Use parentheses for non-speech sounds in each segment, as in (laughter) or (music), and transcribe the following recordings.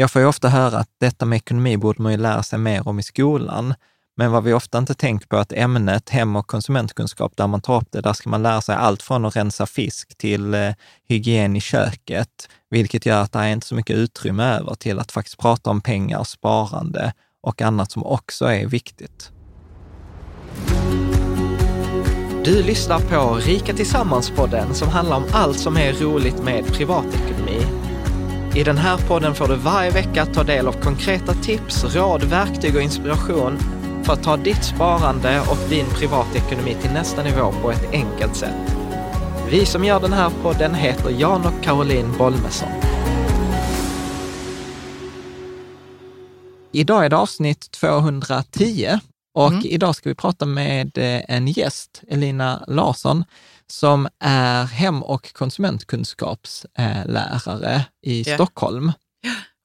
Jag får ju ofta höra att detta med ekonomi borde man ju lära sig mer om i skolan. Men vad vi ofta inte tänker på är att ämnet hem och konsumentkunskap, där man tar upp det, där ska man lära sig allt från att rensa fisk till eh, hygien i köket, vilket gör att det är inte så mycket utrymme över till att faktiskt prata om pengar, sparande och annat som också är viktigt. Du lyssnar på Rika Tillsammans-podden som handlar om allt som är roligt med privatekonomi. I den här podden får du varje vecka ta del av konkreta tips, råd, verktyg och inspiration för att ta ditt sparande och din privatekonomi till nästa nivå på ett enkelt sätt. Vi som gör den här podden heter Jan och Caroline Bolmesson. Idag är det avsnitt 210 och Mm. idag ska vi prata med eh, en gäst, Elina Larsson, som är hem och konsumentkunskapslärare i Ja. Stockholm.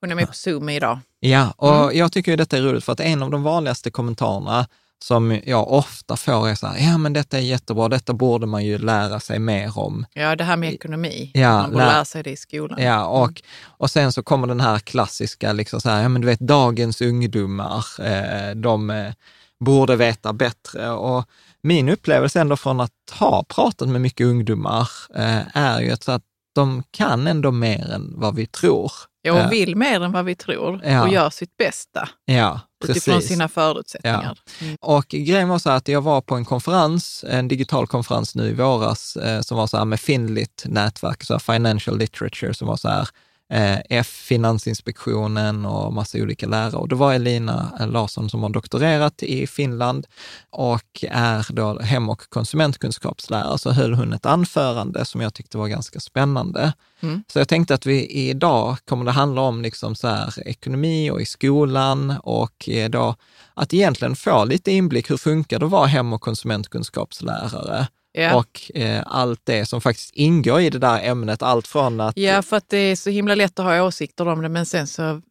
Hon är med på Zoom idag. Ja, och Mm. jag tycker ju detta är roligt för att en av de vanligaste kommentarerna som jag ofta får är så här, ja men detta är jättebra, detta borde man ju lära sig mer om. Ja, det här med ekonomi. Ja, Man borde lä- lära sig det i skolan. Ja, och, och sen så kommer den här klassiska, liksom så här, ja men du vet dagens ungdomar, eh, de eh, borde veta bättre. Och min upplevelse ändå från att ha pratat med mycket ungdomar eh, är ju att, de kan ändå mer än vad vi tror. Ja, Eh, och vill mer än vad vi tror Ja. och gör sitt bästa Ja, utifrån precis. sina förutsättningar. Mm. Och grejen var så här att jag var på en konferens, en digital konferens nu i våras, eh, som var så här med Finlit nätverk, så här Financial Literature, som var så här eh, F, Finansinspektionen och massa olika lärare. Och då var Elina Larsson som har doktorerat i Finland och är då hem och konsumentkunskapslärare, så höll hon ett anförande som jag tyckte var ganska spännande. Mm. Så jag tänkte att vi idag kommer det handla om liksom så här ekonomi och i skolan och eh, då att egentligen få lite inblick, hur funkar det att vara hem och konsumentkunskapslärare? Ja. Och eh, allt det som faktiskt ingår i det där ämnet, allt från att... ja, för att det är så himla lätt att ha åsikter om det, men sen så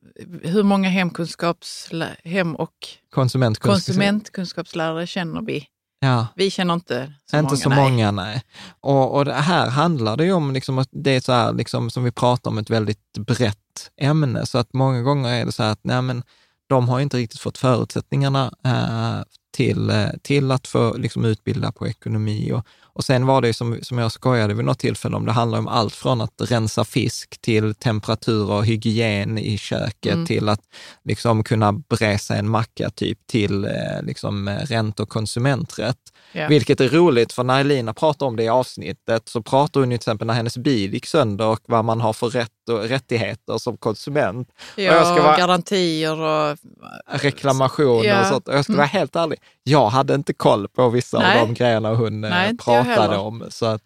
hur många hemkunskaps, hem och konsumentkunskap... konsumentkunskapslärare känner vi? Ja. Vi känner inte så inte många. så nej. många, nej. Och, och det här handlar det ju om liksom att det är så här, liksom, som vi pratar om, ett väldigt brett ämne. Så att många gånger är det så här att nej, men, de har inte riktigt fått förutsättningarna eh, till, eh, till att få liksom, utbilda på ekonomi. Och, och sen var det ju som, som jag skojade vid något tillfälle om, det handlar om allt från att rensa fisk till temperatur och hygien i köket, Mm. till att liksom, kunna bräsa en macka typ till eh, liksom, eh, rent och konsumenträtt. Ja. Vilket är roligt, för när Elina pratar om det i avsnittet så pratar hon ju till exempel när hennes bil gick sönder och vad man har för rätt och rättigheter som konsument. Ja, jag ska vara- garantier och... Reklamationer Ja. och sånt. Och jag ska Mm. vara helt ärlig, jag hade inte koll på vissa Nej. av de grejerna hon eh, Nej, pratade om. Så att,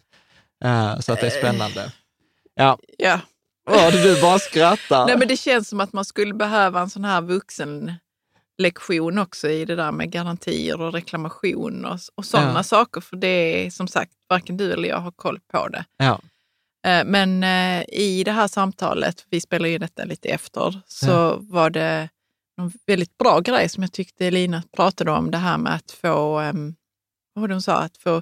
eh, så att det är spännande. Ja, Ja. Åh, du bara skrattar. Nej, men det känns som att man skulle behöva en sån här vuxenlektion också i det där med garantier och reklamation och, och sådana Ja. saker. För det är som sagt, varken du eller jag har koll på det. Ja, Men eh, i det här samtalet, vi spelar ju detta lite efter, så Ja. var det en väldigt bra grej som jag tyckte Elina pratade om, det här med att få, um, vad var det hon sa, att få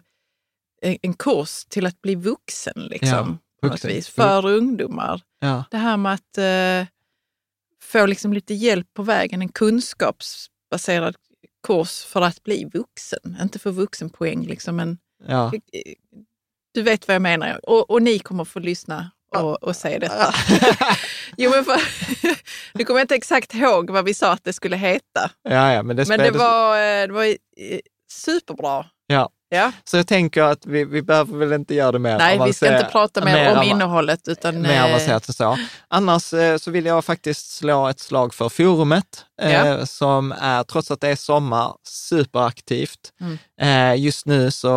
en, kurs till att bli vuxen, liksom, något vuxen. vis, för ungdomar. ja, Det här med att eh, få liksom lite hjälp på vägen, en kunskapsbaserad kurs för att bli vuxen. Inte för vuxenpoäng, liksom, men ja. Du vet vad jag menar. Och, och ni kommer få lyssna och, och säga detta. (laughs) jo, men för, (laughs) nu kommer jag inte exakt ihåg vad vi sa att det skulle heta. Ja, ja, men det, men det var, eh, det var superbra. Ja, Ja. Så jag tänker att vi, vi behöver väl inte göra det mer Nej, vi ska inte prata mer, mer om innehållet. Utan, mer avancerat än så. Annars eh, så vill jag faktiskt slå ett slag för forumet eh, ja. som är, trots att det är sommar, superaktivt. Mm. Eh, just nu så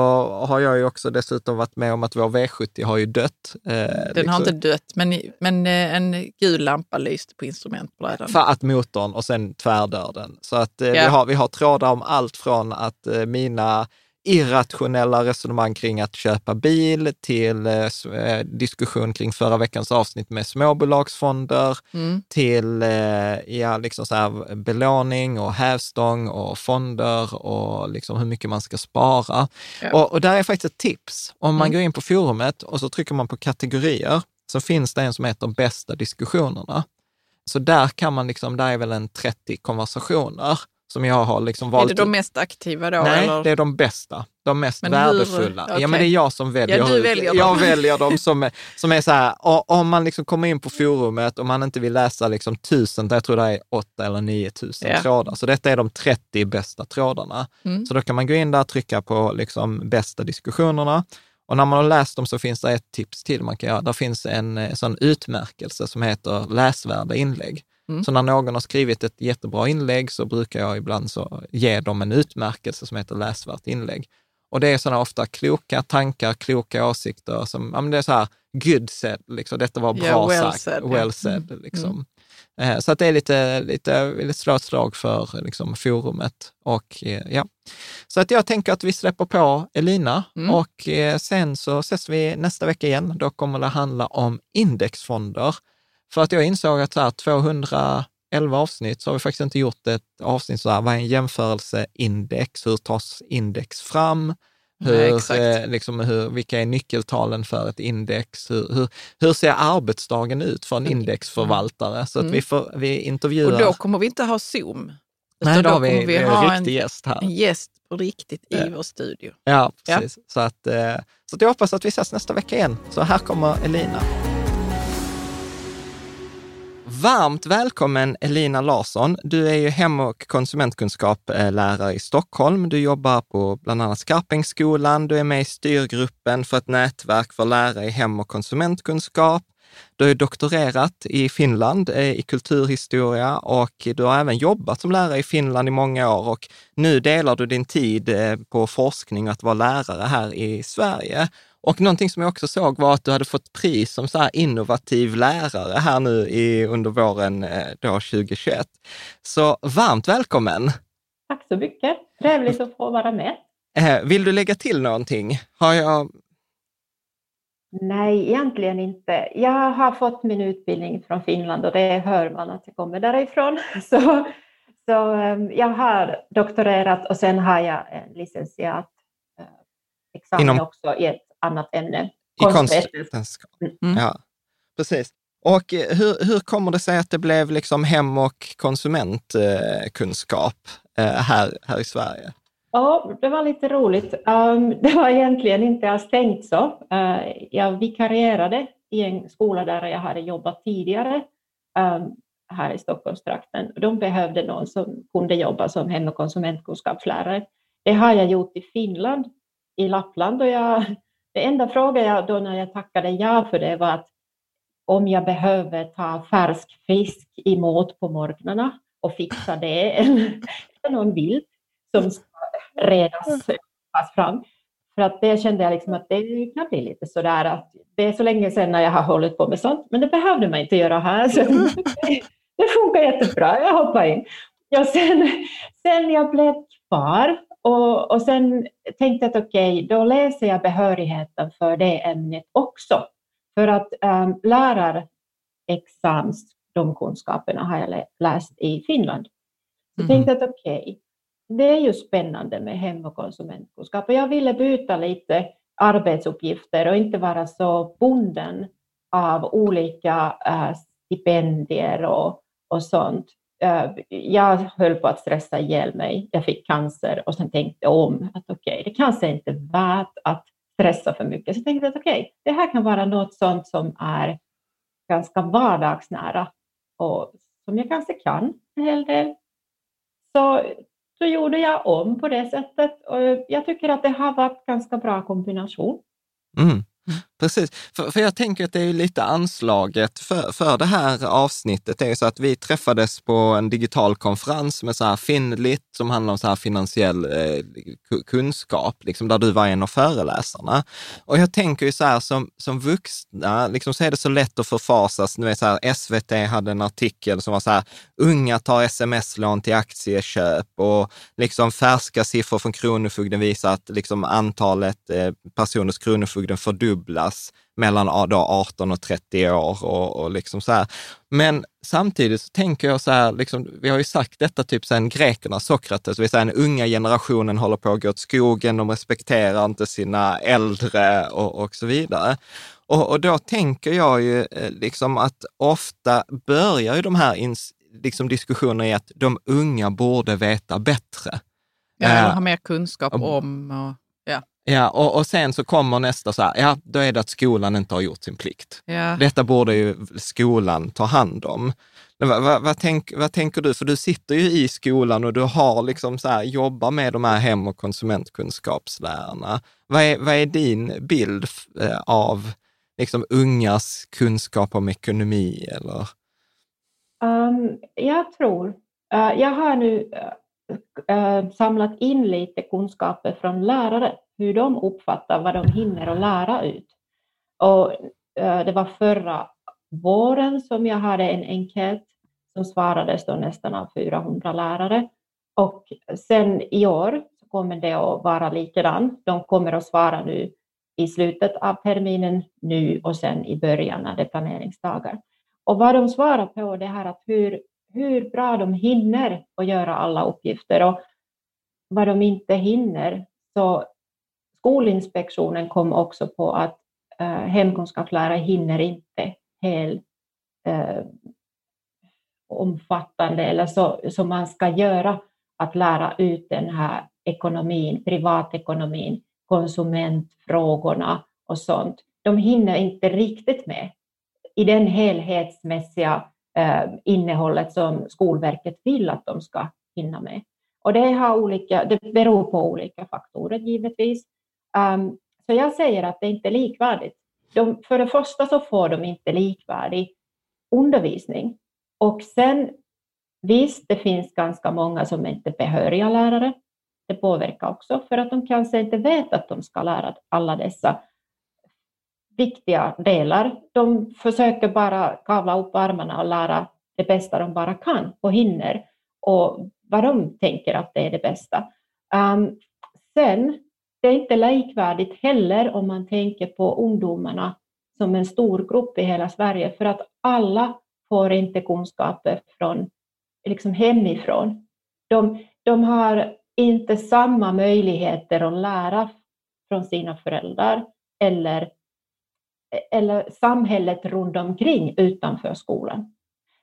har jag ju också dessutom varit med om att vår V70 har ju dött. Den liksom. har inte dött, men, men en gul lampa lyste på instrumentbrädan. För att motorn och sen tvärdör den. Så att ja. vi, har, vi har trådar om allt från att mina irrationella resonemang kring att köpa bil till eh, eh, diskussion kring förra veckans avsnitt med småbolagsfonder mm. till eh, ja, liksom så här belåning och hävstång och fonder och liksom hur mycket man ska spara. Ja. Och, och, där är faktiskt ett tips. Om man mm. går in på forumet och så trycker man på kategorier så finns det en som heter bästa diskussionerna. Så där kan man liksom, där är väl en 30 konversationer som jag har liksom valt. Är det de mest aktiva då? Nej, eller? det är de bästa. De mest men värdefulla. Hur, okay. Ja, men det är jag som väljer. Ja, du väljer jag (laughs) väljer dem som är, som är så här, om man liksom kommer in på forumet och man inte vill läsa liksom tusen, jag tror det är åtta eller nio tusen yeah. trådar. Så detta är de 30 bästa trådarna. Mm. Så då kan man gå in där och trycka på liksom bästa diskussionerna. Och när man har läst dem så finns det ett tips till man kan göra. Där finns en eh, sån utmärkelse som heter läsvärda inlägg. Mm. Så när någon har skrivit ett jättebra inlägg så brukar jag ibland så ge dem en utmärkelse som heter läsvärt inlägg. Och det är sådana ofta kloka tankar, kloka åsikter som, ja men det är så här, good said, liksom, detta var bra yeah, well sagt, said, well yeah. said. Mm. Liksom. Mm. Så att det är lite, lite, lite slå ett slag för liksom, forumet. Och, eh, ja. Så att jag tänker att vi släpper på Elina mm. och eh, sen så ses vi nästa vecka igen. Då kommer det handla om indexfonder. För att jag insåg att så här, 211 avsnitt så har vi faktiskt inte gjort ett avsnitt så här, vad är en jämförelseindex? Hur tas index fram? Hur, Nej, eh, liksom, hur, vilka är nyckeltalen för ett index? Hur, hur, hur ser arbetsdagen ut för en indexförvaltare? Så att mm. vi, får, vi intervjuar... Och då kommer vi inte ha Zoom. Nej, då, har vi, vi ha en gäst här. En gäst på riktigt i ja. vår studio. Ja, precis. Ja. Så, att, eh, så att jag hoppas att vi ses nästa vecka igen. Så här kommer Elina. Varmt välkommen Elina Larsson. Du är ju hem och konsumentkunskapslärare i Stockholm. Du jobbar på bland annat Skarpängsskolan. Du är med i styrgruppen för ett nätverk för lärare i hem och konsumentkunskap. Du har doktorerat i Finland eh, i kulturhistoria och du har även jobbat som lärare i Finland i många år och nu delar du din tid eh, på forskning och att vara lärare här i Sverige. Och någonting som jag också såg var att du hade fått pris som så här innovativ lärare här nu i, under våren eh, då 2021. Så varmt välkommen! Tack så mycket! Trevligt att få vara med. Eh, vill du lägga till någonting? Har jag... Nej, egentligen inte. Jag har fått min utbildning från Finland och det hör man att jag kommer därifrån. (laughs) Så, så ehm, jag har doktorerat och sen har jag en licentiat examen Inom... också i ett annat ämne. I konstvetenskap. Mm. Ja, precis. Och eh, hur, hur kommer det sig att det blev liksom hem och konsumentkunskap eh, här, här i Sverige? Ja, det var lite roligt. Um, (laughs) det var egentligen inte alls tänkt så. Uh, jag vikarierade i en skola där jag hade jobbat tidigare, um, här i Stockholmstrakten. De behövde någon som kunde jobba som hem och konsumentkunskapslärare. Det har jag gjort i Finland, i Lappland, och jag det enda frågan jag då när jag tackade ja för det var att om jag behöver ta färsk fisk emot på morgnarna och fixa det, (laughs) eller någon vilt som ska redas fram. För att det kände jag liksom att det kan bli lite sådär att det är så länge sedan när jag har hållit på med sånt, men det behövde man inte göra här. Så (laughs) det funkar jättebra, jag hoppar in. Ja, sen, sen jag blev kvar och, och sen tänkte jag att okej, okay, då läser jag behörigheten för det ämnet också. För att um, lärarexams, de kunskaperna har jag läst i Finland. Så mm. tänkte jag att okej, okay, det är ju spännande med hem och konsumentkunskap. Och jag ville byta lite arbetsuppgifter och inte vara så bunden av olika uh, stipendier och, och sånt. Eh, jag höll på att stressa ihjäl mig. Jag fick cancer och sen tänkte jag om att okej, okay, det kanske inte är värt att stressa för mycket. Så jag tänkte att okej, okay, det här kan vara något sånt som är ganska vardagsnära och som jag kanske kan en hel del. Så då gjorde jag om på det sättet och jag tycker att det har varit ganska bra kombination. Mm. Precis, för, för jag tänker att det är lite anslaget för, för det här avsnittet. Det är så att vi träffades på en digital konferens med så här Finlit som handlar om så här finansiell eh, kunskap, liksom där du var en av föreläsarna. Och jag tänker ju så här som, som vuxna, liksom så är det så lätt att förfasas. Nu är så här, SVT hade en artikel som var så här, unga tar sms-lån till aktieköp och liksom färska siffror från Kronofogden visar att liksom antalet eh, personer hos Kronofogden fördubblas mellan 18 och 30 år och, och liksom så här. Men samtidigt så tänker jag så här, liksom, vi har ju sagt detta typ sedan grekerna, Sokrates, vi säger den unga generationen håller på att gå åt skogen, de respekterar inte sina äldre och, och så vidare. Och, och, då tänker jag ju eh, liksom att ofta börjar ju de här ins, liksom diskussionerna i att de unga borde veta bättre. Ja, eller ha mer kunskap om och Ja, och, och sen så kommer nästa så här, ja, då är det att skolan inte har gjort sin plikt. Ja. Detta borde ju skolan ta hand om. Vad, vad, vad, tänk, vad tänker du? För du sitter ju i skolan och du har liksom så här, jobbar med de här hem och konsumentkunskapslärarna. Vad är, vad är din bild eh, av liksom ungas kunskap om ekonomi? Eller? Um, jag tror, uh, jag har nu uh, samlat in lite kunskaper från lärare hur de uppfattar vad de hinner att lära ut. Och eh, det var förra våren som jag hade en enkät som svarades då nästan av 400 lärare. Och sen i år så kommer det att vara likadant. De kommer att svara nu i slutet av terminen nu och sen i början när det är planeringsdagar. Och vad de svarar på det här att hur, hur bra de hinner att göra alla uppgifter och vad de inte hinner. Så Skolinspektionen kom också på att eh, hemkunskapslärare hinner inte helt eh, omfattande eller så som man ska göra att lära ut den här ekonomin, privatekonomin, konsumentfrågorna och sånt. De hinner inte riktigt med i den helhetsmässiga eh, innehållet som Skolverket vill att de ska hinna med. Och det, har olika, det beror på olika faktorer givetvis. Um, så jag säger att det inte är likvärdigt. De, för det första så får de inte likvärdig undervisning. Och sen, visst, det finns ganska många som inte är behöriga lärare. Det påverkar också för att de kanske inte vet att de ska lära alla dessa viktiga delar. De försöker bara kavla upp armarna och lära det bästa de bara kan och hinner och vad de tänker att det är det bästa. Um, sen det är inte likvärdigt heller om man tänker på ungdomarna som en stor grupp i hela Sverige, för att alla får inte kunskaper från liksom hemifrån. De, de har inte samma möjligheter att lära från sina föräldrar eller, eller samhället runt omkring utanför skolan.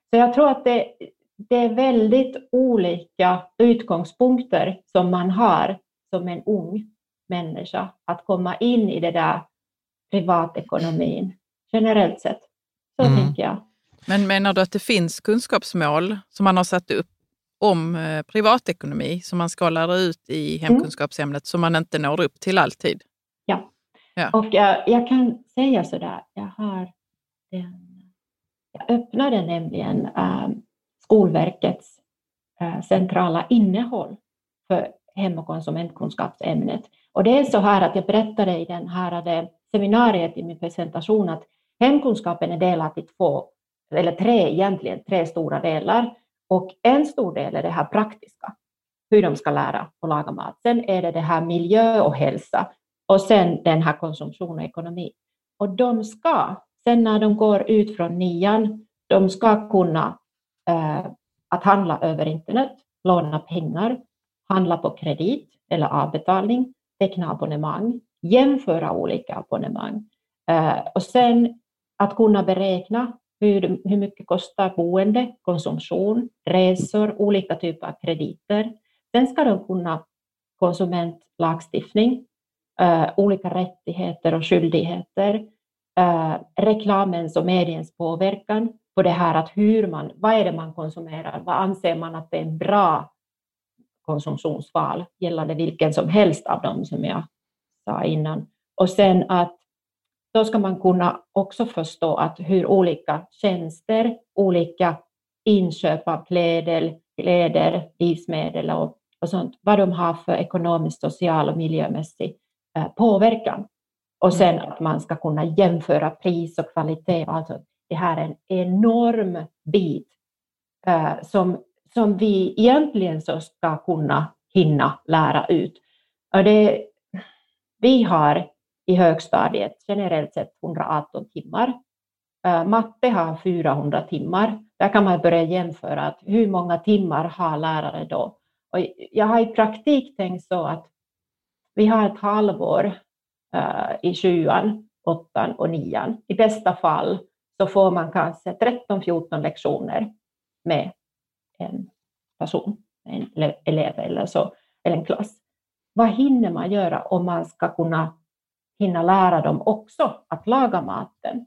Så jag tror att det, det är väldigt olika utgångspunkter som man har som en ung människa att komma in i det där privatekonomin generellt sett. Så mm. tänker jag. Men menar du att det finns kunskapsmål som man har satt upp om eh, privatekonomi som man ska lära ut i mm. hemkunskapsämnet mm. som man inte når upp till alltid? Ja, ja. och jag, jag kan säga så där, jag har den, jag öppnade nämligen äh, Skolverkets äh, centrala innehåll för hem och konsumentkunskapsämnet och det är så här att jag berättade i den här eh, seminariet i min presentation att hemkunskapen är delad i två, eller tre egentligen, tre stora delar. Och en stor del är det här praktiska, hur de ska lära och laga mat. Sen är det det här miljö och hälsa och sen den här konsumtion och ekonomi. Och de ska, sen när de går ut från nian, de ska kunna eh, att handla över internet, låna pengar, handla på kredit eller avbetalning, teckna abonnemang, jämföra olika abonnemang. Eh, och sen att kunna beräkna hur, hur mycket kostar boende, konsumtion, resor, olika typer av krediter. Sen ska de kunna konsumentlagstiftning, eh, olika rättigheter och skyldigheter, eh, reklamens och mediens påverkan på det här att hur man, vad är det man konsumerar, vad anser man att det är en bra konsumtionsval gällande vilken som helst av dem som jag sa innan. Och sen att då ska man kunna också förstå att hur olika tjänster, olika inköp av kläder, kläder livsmedel och, och sånt, vad de har för ekonomisk, social och miljömässig eh, påverkan. Och sen mm. att man ska kunna jämföra pris och kvalitet. Alltså, det här är en enorm bit eh, som, som vi egentligen så ska kunna hinna lära ut. Och det, vi har i högstadiet generellt sett 118 timmar. Eh, matte har 400 timmar. Där kan man börja jämföra att hur många timmar har lärare då? Och jag har i praktik tänkt så att vi har ett halvår uh, i sjuan, åttan och nian. I bästa fall så får man kanske 13-14 lektioner med en person, en elev eller så, eller en klass. Vad hinner man göra om man ska kunna hinna lära dem också att laga maten.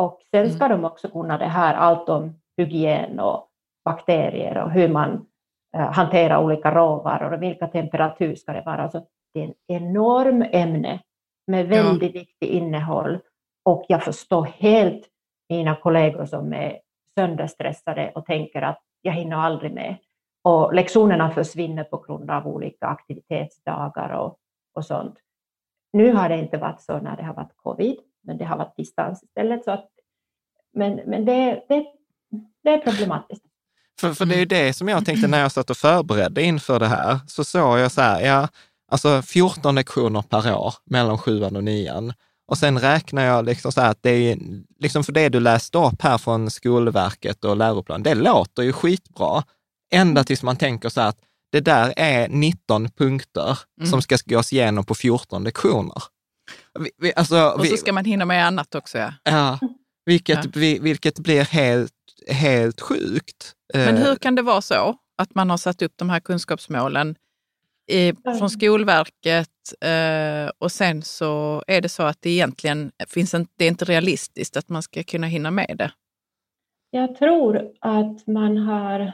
Och sen ska mm. de också kunna det här allt om hygien och bakterier och hur man uh, hanterar olika råvaror och vilka temperatur ska det vara. Alltså, det är ett enormt ämne med väldigt ja. viktigt innehåll och jag förstår helt mina kollegor som är sönderstressade och tänker att jag hinner aldrig med. Och lektionerna försvinner på grund av olika aktivitetsdagar och, och sånt. Nu har det inte varit så när det har varit covid, men det har varit distans istället. Så att, men men det, det, det är problematiskt. För, för det är ju det som jag tänkte när jag satt och förberedde inför det här, så såg jag så här, ja, alltså 14 lektioner per år mellan sjuan och nian. Och sen räknar jag liksom så här att det är, liksom för det du läste upp här från Skolverket och läroplan, det låter ju skitbra. Ända tills man tänker så här att det där är 19 punkter mm. som ska gås igenom på 14 lektioner. Vi, vi, alltså, och så ska man hinna med annat också. Ja, ja vilket, ja. Vi, vilket blir helt, helt sjukt. Men hur eh, kan det vara så att man har satt upp de här kunskapsmålen i, från Skolverket eh, och sen så är det så att det egentligen finns en, det är inte realistiskt att man ska kunna hinna med det? Jag tror att man har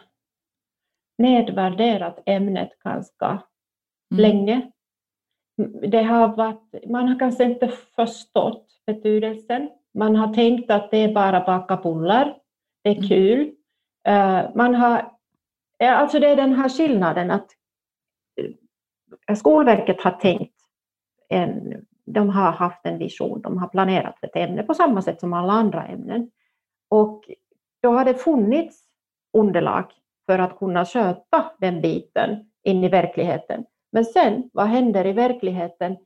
nedvärderat ämnet ganska mm. länge. Det har varit, man har kanske inte förstått betydelsen. Man har tänkt att det är bara baka bullar, det är mm. kul. Uh, man har, alltså det är den här skillnaden att Skolverket har tänkt, en, de har haft en vision, de har planerat ett ämne på samma sätt som alla andra ämnen. Och då har det funnits underlag för att kunna sköta den biten in i verkligheten. Men sen, vad händer i verkligheten?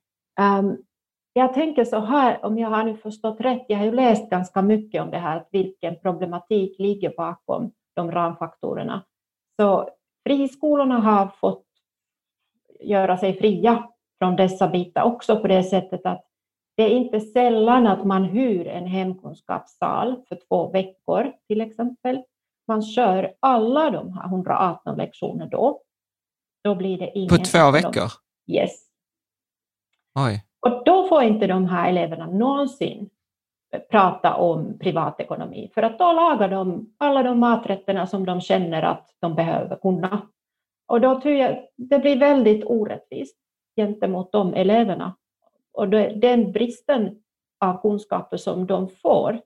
Um, jag tänker så här, om jag har nu förstått rätt, jag har ju läst ganska mycket om det här, vilken problematik ligger bakom de ramfaktorerna. Så friskolorna har fått göra sig fria från dessa bitar också på det sättet att det är inte sällan att man hyr en hemkunskapssal för två veckor till exempel man kör alla de här 118 lektioner då, då blir det ingen... På två veckor? Yes. Oj. Och då får inte de här eleverna någonsin prata om privatekonomi, för att då lagar de alla de maträtterna som de känner att de behöver kunna. Och då tror jag det blir väldigt orättvist gentemot de eleverna. Och den bristen av kunskaper som de får,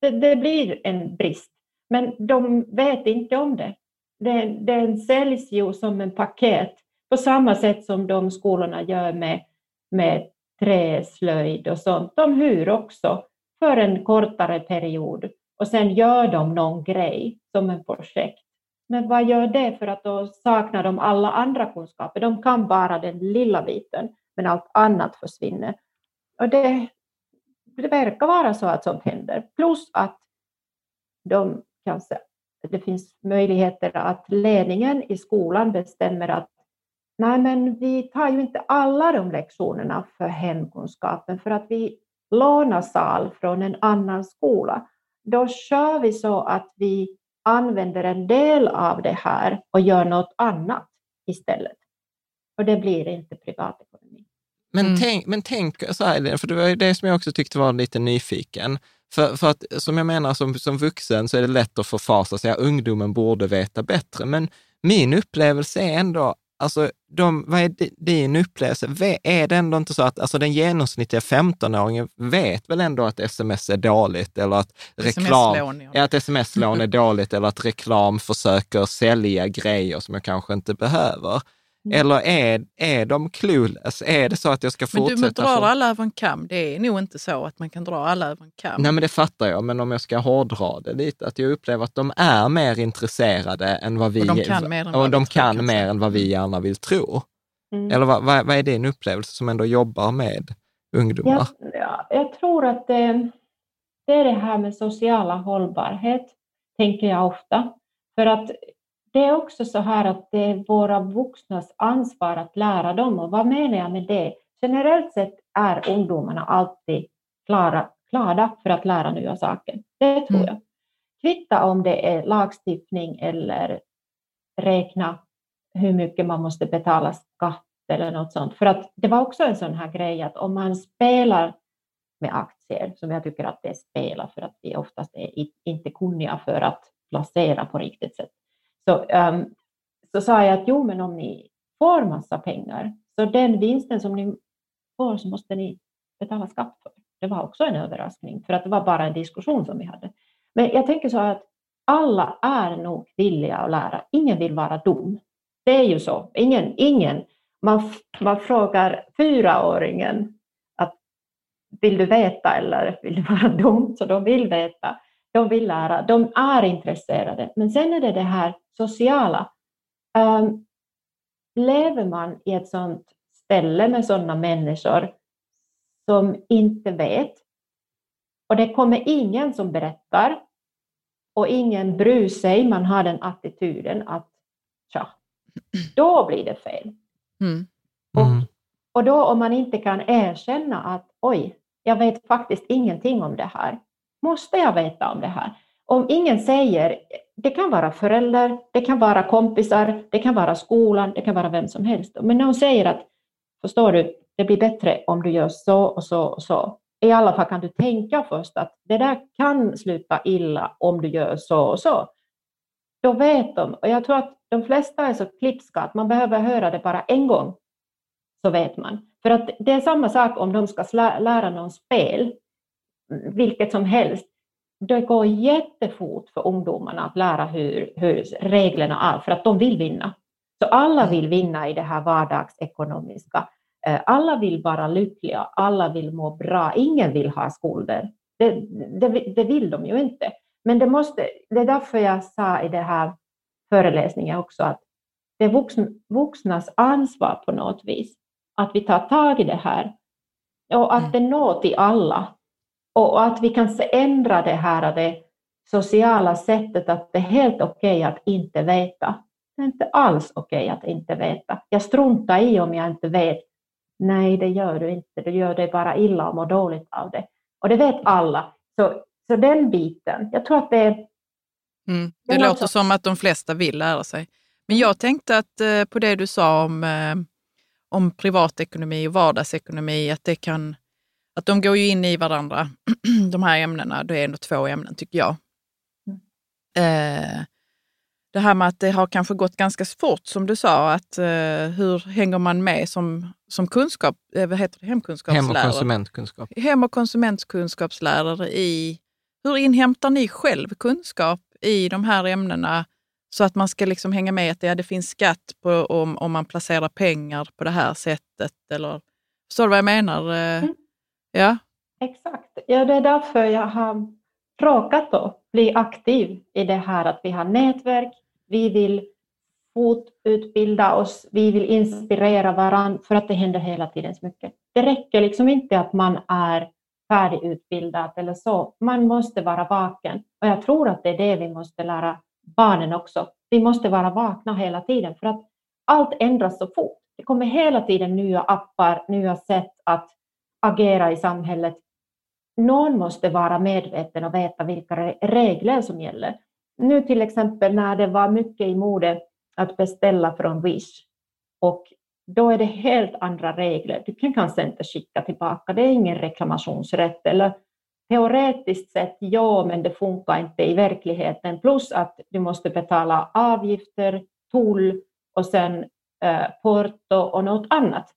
det, det blir en brist men de vet inte om det. Den, den säljs ju som en paket på samma sätt som de skolorna gör med, med träslöjd och sånt. De hyr också för en kortare period och sen gör de någon grej som en projekt. Men vad gör det för att då saknar de alla andra kunskaper? De kan bara den lilla biten, men allt annat försvinner. Och det, det verkar vara så att sånt händer. Plus att de kanske det finns möjligheter att ledningen i skolan bestämmer att nej, men vi tar ju inte alla de lektionerna för hemkunskapen för att vi lånar sal från en annan skola. Då kör vi så att vi använder en del av det här och gör något annat istället. Och det blir inte privatekonomi. Men, Mm. tänk, men tänk så här, för det var ju det som jag också tyckte var lite nyfiken. För, för att som jag menar, som, som vuxen så är det lätt att förfasa sig, ungdomen borde veta bättre. Men min upplevelse är ändå, alltså, de, vad är di- din upplevelse? Ve- Är det ändå inte så att alltså, den genomsnittliga 15-åringen vet väl ändå att sms är dåligt eller att reklam, ja, att sms-lån är (laughs) dåligt eller att reklam försöker sälja grejer som jag kanske inte behöver? Eller är, är de clueless? Är det så att jag ska Men du fortsätta? drar alla över en kam. Det är nog inte så att man kan dra alla över en kam. Nej, men det fattar jag, men om jag ska hårdra det lite, att jag upplever att de är mer intresserade än vad vi... Och de kan mer än och vad de kan kanske. mer än vad vi gärna vill tro. Mm. Eller vad, vad, vad är din upplevelse som ändå jobbar med ungdomar? Jag, ja, jag tror att det, det är det här med sociala hållbarhet, tänker jag ofta. För att det är också så här att det är våra vuxnas ansvar att lära dem. Och vad menar jag med det? Generellt sett är ungdomarna alltid klara, glada för att lära nya saker. Det tror Mm. jag. Kvitta om det är lagstiftning eller räkna hur mycket man måste betala skatt eller något sånt. För att det var också en sån här grej att om man spelar med aktier, som jag tycker att det är spela för att vi oftast är inte kunniga för att placera på riktigt sätt. Så, um, så sa jag att jo, men om ni får massa pengar, så den vinsten som ni får så måste ni betala skatt för. Det var också en överraskning, för att det var bara en diskussion som vi hade. Men jag tänker så att alla är nog villiga att lära. Ingen vill vara dum. Det är ju så. Ingen, ingen. Man, man frågar fyraåringen att vill du veta eller vill du vara dum? Så de vill veta. De vill lära. De är intresserade. Men sen är det det här sociala. Ehm, lever man i ett sådant ställe med sådana människor som inte vet och det kommer ingen som berättar och ingen bryr sig, man har den attityden att tja, då blir det fel. Mm. Mm. Och, och då om man inte kan erkänna att oj, jag vet faktiskt ingenting om det här. Måste jag veta om det här? Om ingen säger, det kan vara föräldrar, det kan vara kompisar, det kan vara skolan, det kan vara vem som helst. Men någon säger att, förstår du, det blir bättre om du gör så och så och så. I alla fall kan du tänka först att det där kan sluta illa om du gör så och så. Då vet de. Och jag tror att de flesta är så klipska att man behöver höra det bara en gång så vet man. För att det är samma sak om de ska lära någon spel, vilket som helst. Det går jättefort för ungdomarna att lära hur, hur reglerna är, för att de vill vinna. Så alla vill vinna i det här vardagsekonomiska. Eh, Alla vill vara lyckliga, alla vill må bra, ingen vill ha skulder. Det, det, det vill de ju inte. Men det, måste, det är därför jag sa i den här föreläsningen också att det är vuxn, vuxnas ansvar på något vis att vi tar tag i det här och att det når till alla och att vi kan se- ändra det här det sociala sättet att det är helt okej att inte veta. Det är inte alls okej att inte veta. Jag struntar i om jag inte vet. Nej, det gör du inte. Du gör dig bara illa och mår dåligt av det. Och det vet alla. Så, så den biten, jag tror att det Mm. Det låter också- som att de flesta vill lära sig. Men jag tänkte att eh, på det du sa om, eh, om privatekonomi och vardagsekonomi, att, det kan, att de går ju in i varandra, (clears throat) de här ämnena. Det är ändå två ämnen tycker jag. Eh, det här med att det har kanske gått ganska fort som du sa, att eh, hur hänger man med som, som kunskap, eh, vad heter det, Hem och hemkunskapslärare? konsumentkunskap. hem och konsumentkunskapslärare i hur inhämtar ni själv kunskap i de här ämnena så att man ska liksom hänga med att ja, det finns skatt på om, om man placerar pengar på det här sättet? Eller, förstår du vad jag menar? Eh, Mm. Ja, Exakt. Ja, det är därför jag har råkat då bli aktiv i det här att vi har nätverk, vi vill fortutbilda oss, vi vill inspirera varandra för att det händer hela tiden så mycket. Det räcker liksom inte att man är färdigutbildad eller så. Man måste vara vaken och jag tror att det är det vi måste lära barnen också. Vi måste vara vakna hela tiden för att allt ändras så fort. Det kommer hela tiden nya appar, nya sätt att agera i samhället. Någon måste vara medveten och veta vilka re- regler som gäller. Nu till exempel när det var mycket i mode att beställa från Wish och då är det helt andra regler. Du kan kanske inte skicka tillbaka, det är ingen reklamationsrätt. Eller teoretiskt sett ja, men det funkar inte i verkligheten. Plus att du måste betala avgifter, tull och sen eh, porto och något annat.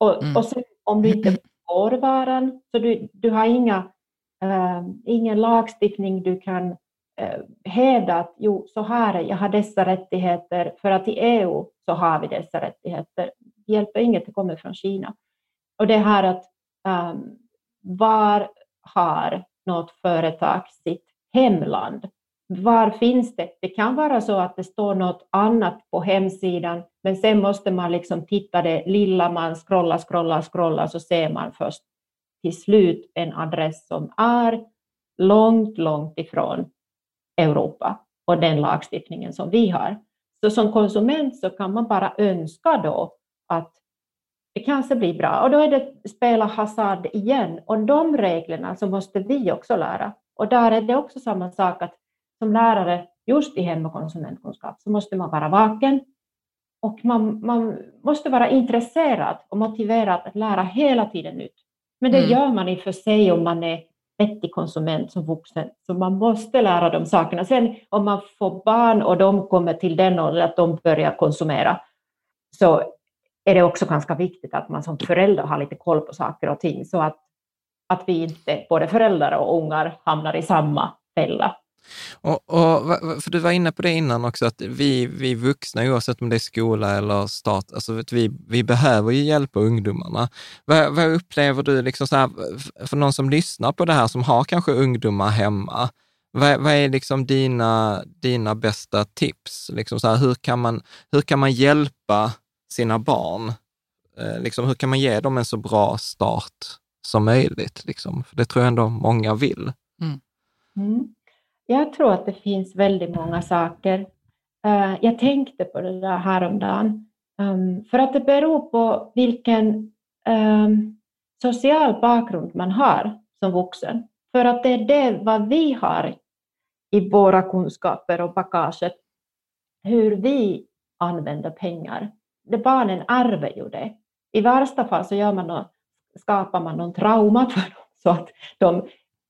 Och, mm. och sen om du inte (clears throat) får varan, så du, du har inga, eh, ingen lagstiftning du kan eh, hävda att jo, så här är jag har dessa rättigheter, för att i EU så har vi dessa rättigheter. Det hjälper inget det kommer från Kina. Och det här att um, var har något företag sitt hemland? Var finns det? Det kan vara så att det står något annat på hemsidan, men sen måste man liksom titta det lilla, man scrollar, scrollar, scrollar, så ser man först till slut en adress som är långt, långt ifrån Europa och den lagstiftningen som vi har. Så som konsument så kan man bara önska då att det kanske blir bra. Och då är det spela hasard igen. Och de reglerna så måste vi också lära. Och där är det också samma sak att som lärare just i hem och konsumentkunskap så måste man vara vaken och man, man måste vara intresserad och motiverad att lära hela tiden nytt. Men det mm. gör man i och för sig om man är vettig konsument som vuxen, så man måste lära de sakerna. Sen om man får barn och de kommer till den åldern att de börjar konsumera, så är det också ganska viktigt att man som förälder har lite koll på saker och ting, så att, att vi inte, både föräldrar och ungar, hamnar i samma fälla. Och, och, för du var inne på det innan också, att vi, vi vuxna, oavsett om det är skola eller stat, alltså vi, vi behöver ju hjälpa ungdomarna. Vad, vad upplever du, liksom så här, för någon som lyssnar på det här, som har kanske ungdomar hemma, vad, vad är liksom dina, dina bästa tips? Liksom så här, hur, kan man, hur kan man hjälpa sina barn? Eh, liksom, hur kan man ge dem en så bra start som möjligt? Liksom? För det tror jag ändå många vill. Mm. Mm. Jag tror att det finns väldigt många saker. Eh, jag tänkte på det där häromdagen. Ehm, för att det beror på vilken ehm, social bakgrund man har som vuxen. För att det är det vad vi har i våra kunskaper och bagaget, hur vi använder pengar. Det barnen ärver ju det. I värsta fall så gör man något, skapar man någon trauma för dem så att de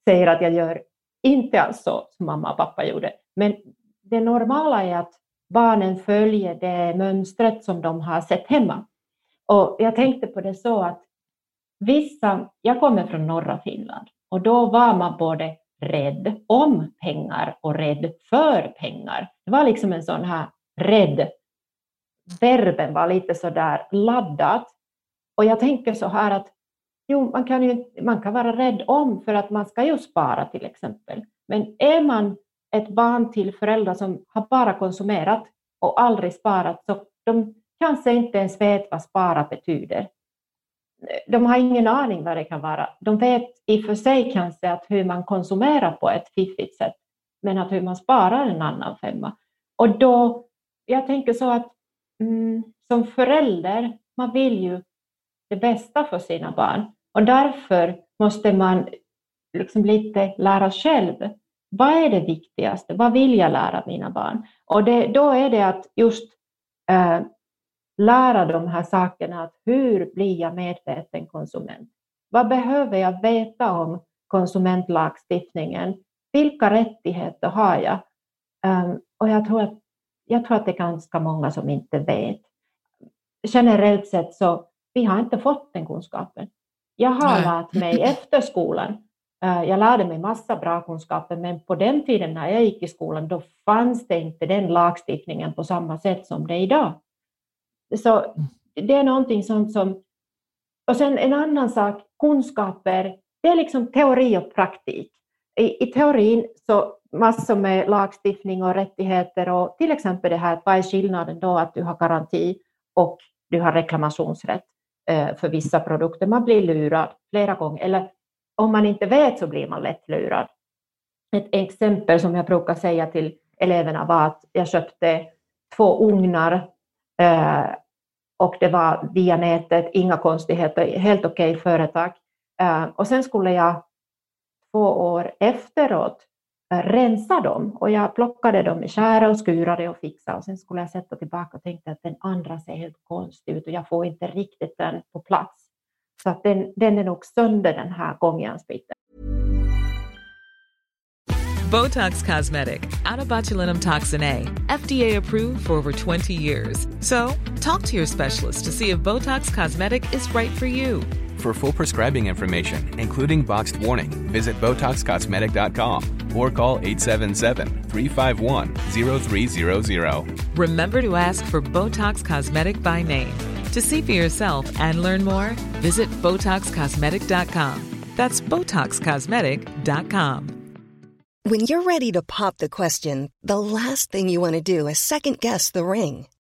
säger att jag gör inte alls så som mamma och pappa gjorde. Men det normala är att barnen följer det mönstret som de har sett hemma. Och jag tänkte på det så att vissa, jag kommer från norra Finland och då var man både rädd om pengar och rädd för pengar. Det var liksom en sån här rädd, verben var lite sådär laddat. Och jag tänker så här att Jo, man kan, ju, man kan vara rädd om för att man ska ju spara till exempel. Men är man ett barn till föräldrar som har bara konsumerat och aldrig sparat, så de kanske inte ens vet vad spara betyder. De har ingen aning vad det kan vara. De vet i och för sig kanske att hur man konsumerar på ett fiffigt sätt, men att hur man sparar en annan femma. Och då, jag tänker så att mm, som förälder, man vill ju det bästa för sina barn. Och därför måste man liksom lite lära själv. Vad är det viktigaste? Vad vill jag lära mina barn? Och det, då är det att just eh, lära de här sakerna. Att hur blir jag medveten konsument? Vad behöver jag veta om konsumentlagstiftningen? Vilka rättigheter har jag? Um, och jag tror, att, jag tror att det är ganska många som inte vet. Generellt sett så vi har inte fått den kunskapen. Jag har Nej. lärt mig efter skolan. Eh, jag lärde mig massa bra kunskaper, men på den tiden när jag gick i skolan, då fanns det inte den lagstiftningen på samma sätt som det är idag. Så det är någonting sånt som... Och sen en annan sak, kunskaper, det är liksom teori och praktik. I, i teorin så massor med lagstiftning och rättigheter och till exempel det här, vad är skillnaden då att du har garanti och du har reklamationsrätt? Eh, för vissa produkter. Man blir lurad flera gånger, eller om man inte vet så blir man lätt lurad. Ett exempel som jag brukar säga till eleverna var att jag köpte två ugnar eh, och det var via nätet, inga konstigheter, helt okej okay företag. Eh, och sen skulle jag två år efteråt rensa dem. Och jag plockade dem i skära och skurade och fixade och sen skulle jag sätta tillbaka och tänkte att den andra ser helt konstig ut och jag får inte riktigt den på plats. Så att den, den är nog sönder den här gångjärnsbiten. Botox Cosmetic, Autobatulinum toxin A, FDA approved for over 20 years. So, talk to your specialist to see if Botox Cosmetic is right for you. For full prescribing information, including boxed warning, visit BotoxCosmetic.com or call 877-351-0300. Remember to ask for Botox Cosmetic by name. To see for yourself and learn more, visit BotoxCosmetic.com. That's BotoxCosmetic.com. When you're ready to pop the question, the last thing you want to do is second guess the ring.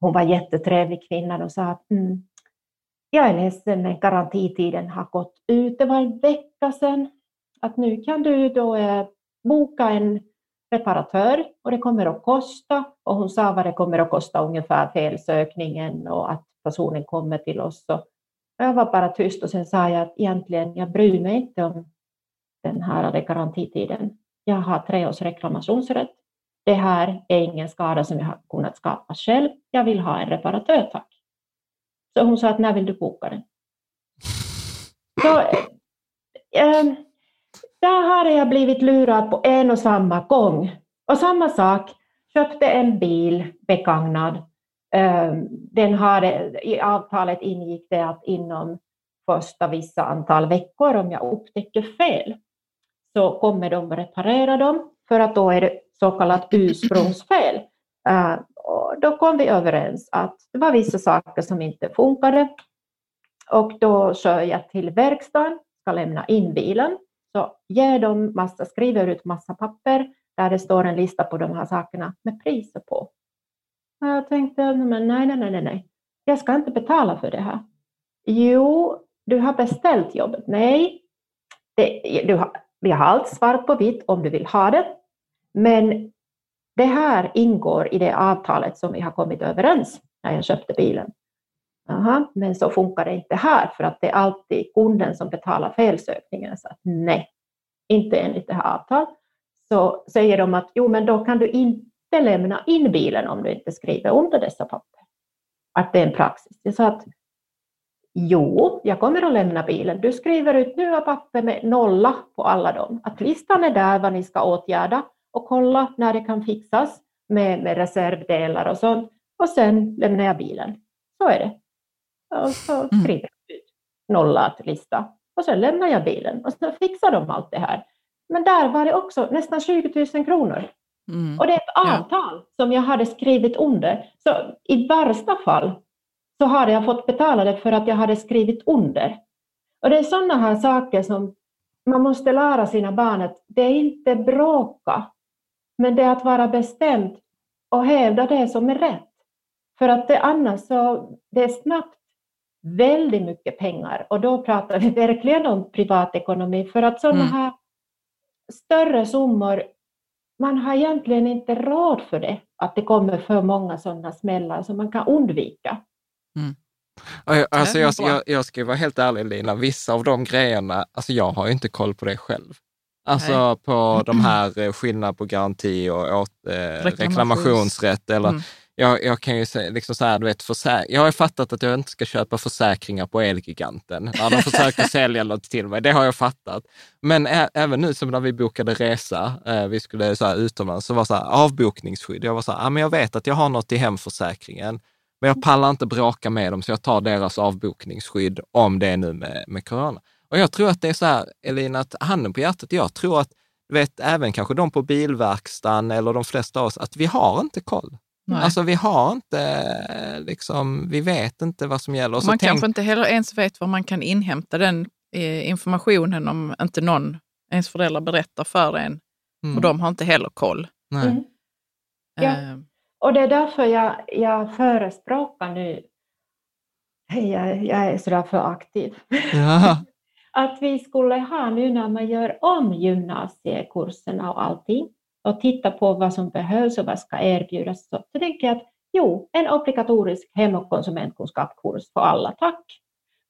Hon var jättetrevlig kvinna och sa att mm, jag är ledsen men garantitiden har gått ut. Det var en vecka sedan. Att nu kan du då eh, boka en reparatör och det kommer att kosta. Och hon sa vad det kommer att kosta ungefär felsökningen och att personen kommer till oss. Och jag var bara tyst och sen sa jag att egentligen jag bryr mig inte om den här garantitiden. Jag har tre års reklamationsrätt. Det här är ingen skada som jag har kunnat skapa själv. Jag vill ha en reparatör, tack. Så hon sa att när vill du boka den? Så, äh, där har jag blivit lurad på en och samma gång. Och samma sak, köpte en bil begagnad. Ehm, den hade, I avtalet ingick det att inom första vissa antal veckor, om jag upptäcker fel, så kommer de att reparera dem, för att då är det så kallat ursprungsfel. Eh, och då kom vi överens att det var vissa saker som inte funkade. Och då kör jag till verkstaden, ska lämna in bilen. Så ger de massa, skriver ut massa papper där det står en lista på de här sakerna med priser på. Och jag tänkte, men nej, nej, nej, nej, jag ska inte betala för det här. Jo, du har beställt jobbet. Nej, det, du har, vi har allt svart på vitt om du vill ha det. Men det här ingår i det avtalet som vi har kommit överens när jag köpte bilen. Aha, men så funkar det inte här för att det är alltid kunden som betalar felsökningen. Så att nej, inte enligt det här avtalet. Så säger de att jo, men då kan du inte lämna in bilen om du inte skriver under dessa papper. Att det är en praxis. Jag sa att jo, jag kommer att lämna bilen. Du skriver ut nya papper med nolla på alla dem. Att listan är där vad ni ska åtgärda och kolla när det kan fixas med, med reservdelar och sånt. Och sen lämnar jag bilen. Så är det. Och så mm. skriver jag ut nollad lista. Och sen lämnar jag bilen och så fixar de allt det här. Men där var det också nästan 20 000 kronor. Mm. Och det är ett avtal ja. som jag hade skrivit under. Så i värsta fall så hade jag fått betala det för att jag hade skrivit under. Och det är sådana här saker som man måste lära sina barn att det är inte bråka, men det är att vara bestämd och hävda det som är rätt. För att det annars så, det är snabbt väldigt mycket pengar och då pratar vi verkligen om privatekonomi för att sådana mm. här större summor, man har egentligen inte råd för det, att det kommer för många sådana smällar som man kan undvika. Mm. Alltså jag, jag, jag ska vara helt ärlig Lina, vissa av de grejerna, alltså jag har ju inte koll på det själv. Alltså Nej. på de här eh, skillnad på garanti och åt, eh, reklamationsrätt. Eller, mm. jag, jag, kan ju säga, liksom så här, du vet, försä- jag har fattat att jag inte ska köpa försäkringar på Elgiganten när de försöker (laughs) sälja något till mig. Det har jag fattat. Men ä- även nu som när vi bokade resa, eh, vi skulle så här, utomlands, så var så här, avbokningsskydd. Jag var så här, ah, men jag vet att jag har något i hemförsäkringen. Men jag pallar inte bråka med dem, så jag tar deras avbokningsskydd om det är nu med, med corona. Och jag tror att det är så här, Elina, att handen på hjärtat, jag tror att, vet, även kanske de på bilverkstaden eller de flesta av oss, att vi har inte koll. Nej. Alltså vi har inte, liksom, vi vet inte vad som gäller. man tänk... kanske inte heller ens vet var man kan inhämta den eh, informationen om inte någon, ens föräldrar berättar för en Mm. Och de har inte heller koll. Nej. Mm. Ja. Eh, Och det är därför jag, jag förespråkar nu, hej, jag, jag är sådär för aktiv, Ja att vi skulle ha nu när man gör om gymnasiekurserna och allting och titta på vad som behövs och vad ska erbjudas, så, så tänker jag att jo, en obligatorisk hem och konsumentkunskapskurs för alla, tack.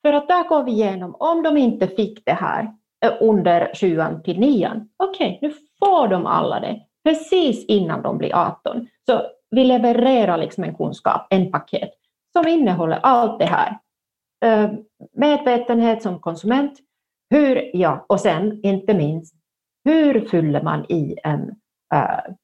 För att där går vi igenom, om de inte fick det här eh, under sjuan till nian, okej, nu får de alla det precis innan de blir 18. Så vi levererar liksom en kunskap, en paket som innehåller allt det här. Eh, medvetenhet som konsument, hur, ja, och sen inte minst, hur fyller man i en eh,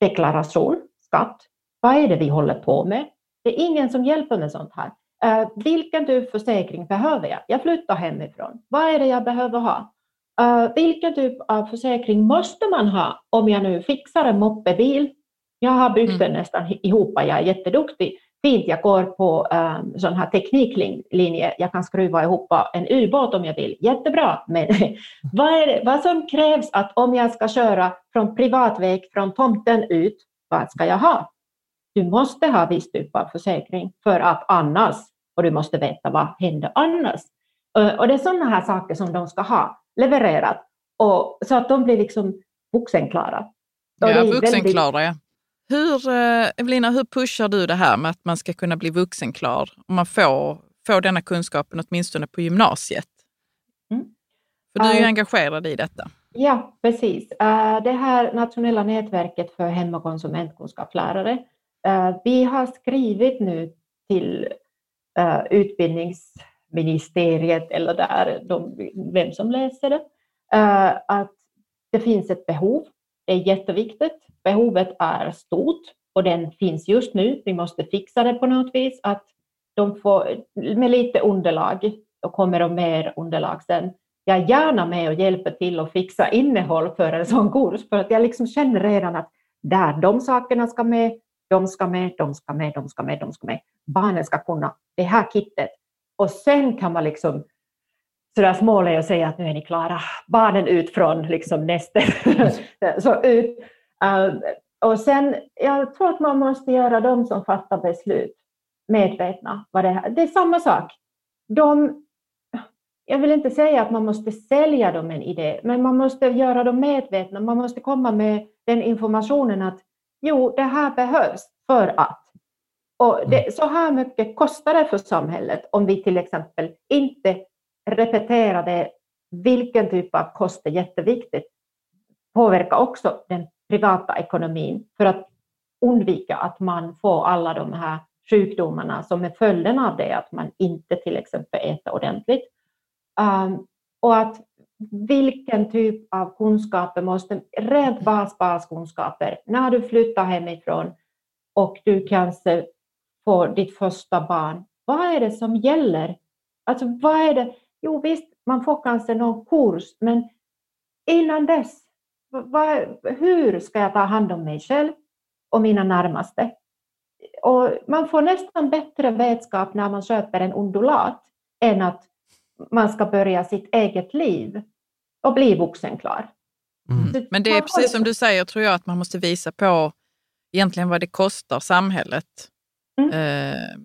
deklaration, skatt? Vad är det vi håller på med? Det är ingen som hjälper med sånt här. Eh, vilken typ försäkring behöver jag? Jag flyttar hemifrån. Vad är det jag behöver ha? Eh, vilken typ av försäkring måste man ha om jag nu fixar en moppebil? Jag har byggt Mm. den nästan ihop, jag är jätteduktig. Fint, jag går på um, sån här tekniklinje. Jag kan skruva ihop en ubåt om jag vill. Jättebra, men (laughs) vad, är det, vad som krävs att om jag ska köra från privatväg från tomten ut, vad ska jag ha? Du måste ha viss typ av försäkring för att annars, och du måste veta vad händer annars. Eh, Och det är sådana här saker som de ska ha levererat och, så att de blir liksom vuxenklara. Och ja, är väldigt- vuxenklara, ja. Hur, eh, Evelina, hur pushar du det här med att man ska kunna bli vuxenklar om man får, får denna kunskapen åtminstone på gymnasiet? Mm. För du är ju Eh, engagerad i detta. Ja, precis. Eh, Det här nationella nätverket för hem och konsumentkunskapslärare, eh, vi har skrivit nu till utbildningsministeriet eller där de, vem som läser det, att det finns ett behov. Det är jätteviktigt. Behovet är stort och den finns just nu. Vi måste fixa det på något vis, att de får med lite underlag, och kommer de mer underlag sen, jag är gärna med och hjälper till att fixa innehåll för en sån kurs, för att jag liksom känner redan att där de sakerna ska med, de ska med, de ska med, de ska med, de ska med. Barnen ska kunna det här kittet. Och sen kan man liksom sådär småle och säga att nu är ni klara. Barnen ut från liksom nästa. (laughs) Så ut. Uh, och sen, jag tror att man måste göra de som fattar beslut medvetna. Vad det, här. det är samma sak. De, jag vill inte säga att man måste sälja dem en idé, men man måste göra dem medvetna. Man måste komma med den informationen att jo, det här behövs för att. Och det, så här mycket kostar det för samhället om vi till exempel inte Repetera det. Vilken typ av kost är jätteviktigt. Påverkar också den privata ekonomin för att undvika att man får alla de här sjukdomarna som är följden av det, att man inte till exempel äter ordentligt. Um, och att vilken typ av kunskaper måste, rent bas, baskunskaper, när du flyttar hemifrån och du kanske får ditt första barn, vad är det som gäller? Alltså vad är det? Jo visst, man får kanske någon kurs, men innan dess, vad, hur ska jag ta hand om mig själv och mina närmaste? Och man får nästan bättre vetskap när man köper en undulat än att man ska börja sitt eget liv och bli vuxenklar. Mm. Men det är precis som du säger, tror jag, att man måste visa på egentligen vad det kostar samhället. Mm. Eh,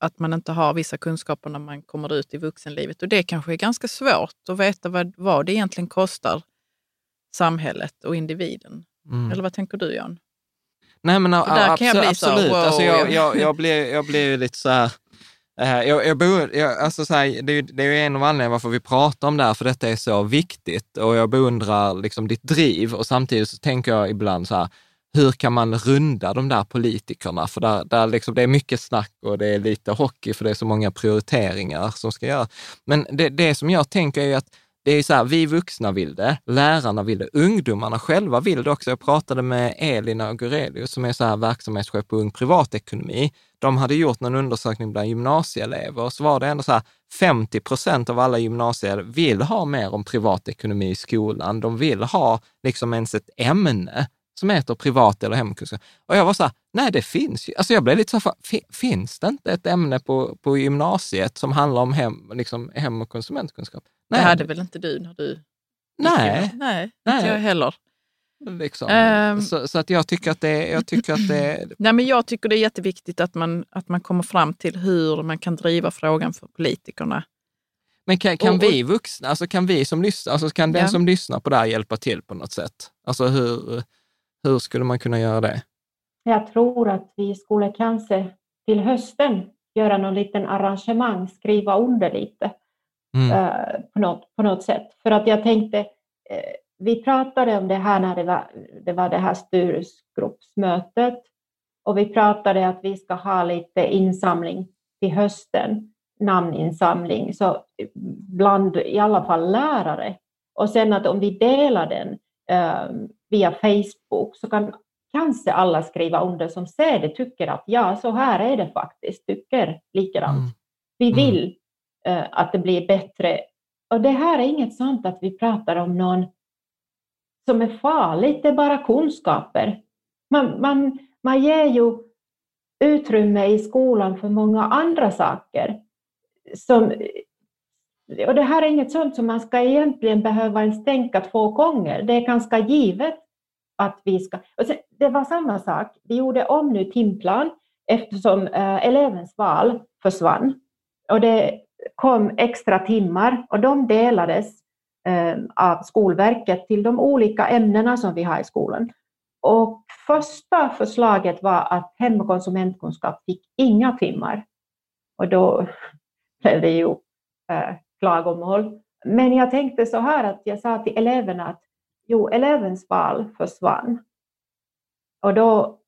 att man inte har vissa kunskaper när man kommer ut i vuxenlivet. Och det kanske är ganska svårt att veta vad, vad det egentligen kostar samhället och individen. Mm. Eller vad tänker du, Jan? Nej men där a- kan jag absolut. bli så, absolut. wow, alltså, jag, jag- jag, blir, jag blir lite så här, eh, jag, jag, bor, jag, alltså så här, det, det är en av anledningarna varför vi pratar om det här, för detta är så viktigt och jag beundrar liksom ditt driv och samtidigt så tänker jag ibland så här, hur kan man runda de där politikerna? För där, där liksom, det är mycket snack och det är lite hockey för det är så många prioriteringar som ska göras. Men det, det som jag tänker är att det är så här, vi vuxna vill det, lärarna vill det, ungdomarna själva vill det också. Jag pratade med Elin Augurelius som är så här verksamhetschef på Ung Privatekonomi. De hade gjort någon undersökning bland gymnasieelever och så var det ändå så här 50 procent av alla gymnasieelever vill ha mer om privatekonomi i skolan. De vill ha liksom ens ett ämne som heter privat eller hemkunskap. Och jag var så här, nej det finns ju. Alltså jag blev lite så här, fi- finns det inte ett ämne på, på gymnasiet som handlar om hem, liksom hem och konsumentkunskap? Det hade väl inte du när du Nej. Nej, Nej. inte jag heller. Liksom. Ehm. så, så att jag tycker att det, jag tycker att det (clears throat) Nej, men jag tycker det är jätteviktigt att man, att man kommer fram till hur man kan driva frågan för politikerna. Men kan, kan Och- vi vuxna, alltså kan vi som lyssnar, alltså kan den Ja. som lyssnar på det här hjälpa till på något sätt? Alltså hur, hur skulle man kunna göra det? Jag tror att vi skulle kanske till hösten göra någon liten arrangemang, skriva under lite Mm. eh, på, något, på något sätt. För att jag tänkte, eh, vi pratade om det här när det var det, var det här styrgruppsmötet och vi pratade att vi ska ha lite insamling till hösten, namninsamling, så bland i alla fall lärare. Och sen att om vi delar den eh, via Facebook så kan kanske alla skriva under som ser det, tycker att ja, så här är det faktiskt, tycker likadant. Mm. Vi Mm. vill eh, att det blir bättre. Och det här är inget sånt att vi pratar om någon som är farligt, det är bara kunskaper. Man, man, man ger ju utrymme i skolan för många andra saker. Som, och det här är inget sånt som man ska egentligen behöva ens tänka två gånger. Det är ganska givet att vi ska... Och sen, det var samma sak, vi gjorde om nu timplan eftersom eh, elevens val försvann. Och det kom extra timmar och de delades eh, av Skolverket till de olika ämnena som vi har i skolan. Och första förslaget var att hem och konsumentkunskap fick inga timmar. Och då blev det ju eh, klagomål. Men jag tänkte så här att jag sa till eleverna att jo, elevens val försvann. Och då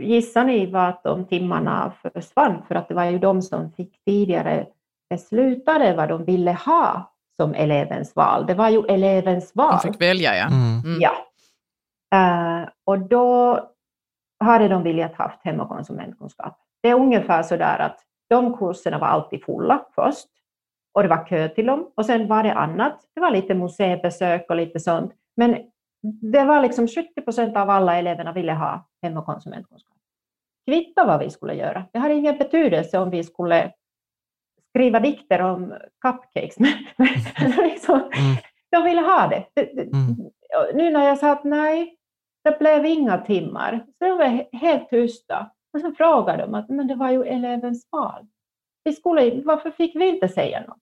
gissar ni vad de timmarna försvann? För att det var ju de som fick tidigare beslutade vad de ville ha som elevens val. Det var ju elevens val. De fick välja, ja. Mm. Mm. Ja. Eh, och då hade de velat haft hem och konsumentkunskap. Det är ungefär så där att de kurserna var alltid fulla först och det var kö till dem och sen var det annat. Det var lite museibesök och lite sånt. Men det var liksom 70 procent av alla eleverna ville ha hem och konsumentkunskap. Kvitta vad vi skulle göra. Det hade ingen betydelse om vi skulle skriva dikter om cupcakes. (laughs) Men liksom, Mm. de ville ha det. Mm. Nu när jag sa att nej, det blev inga timmar, så de var he- helt tysta. Och så frågade de att men det var ju elevens val. Vi skulle, varför fick vi inte säga något?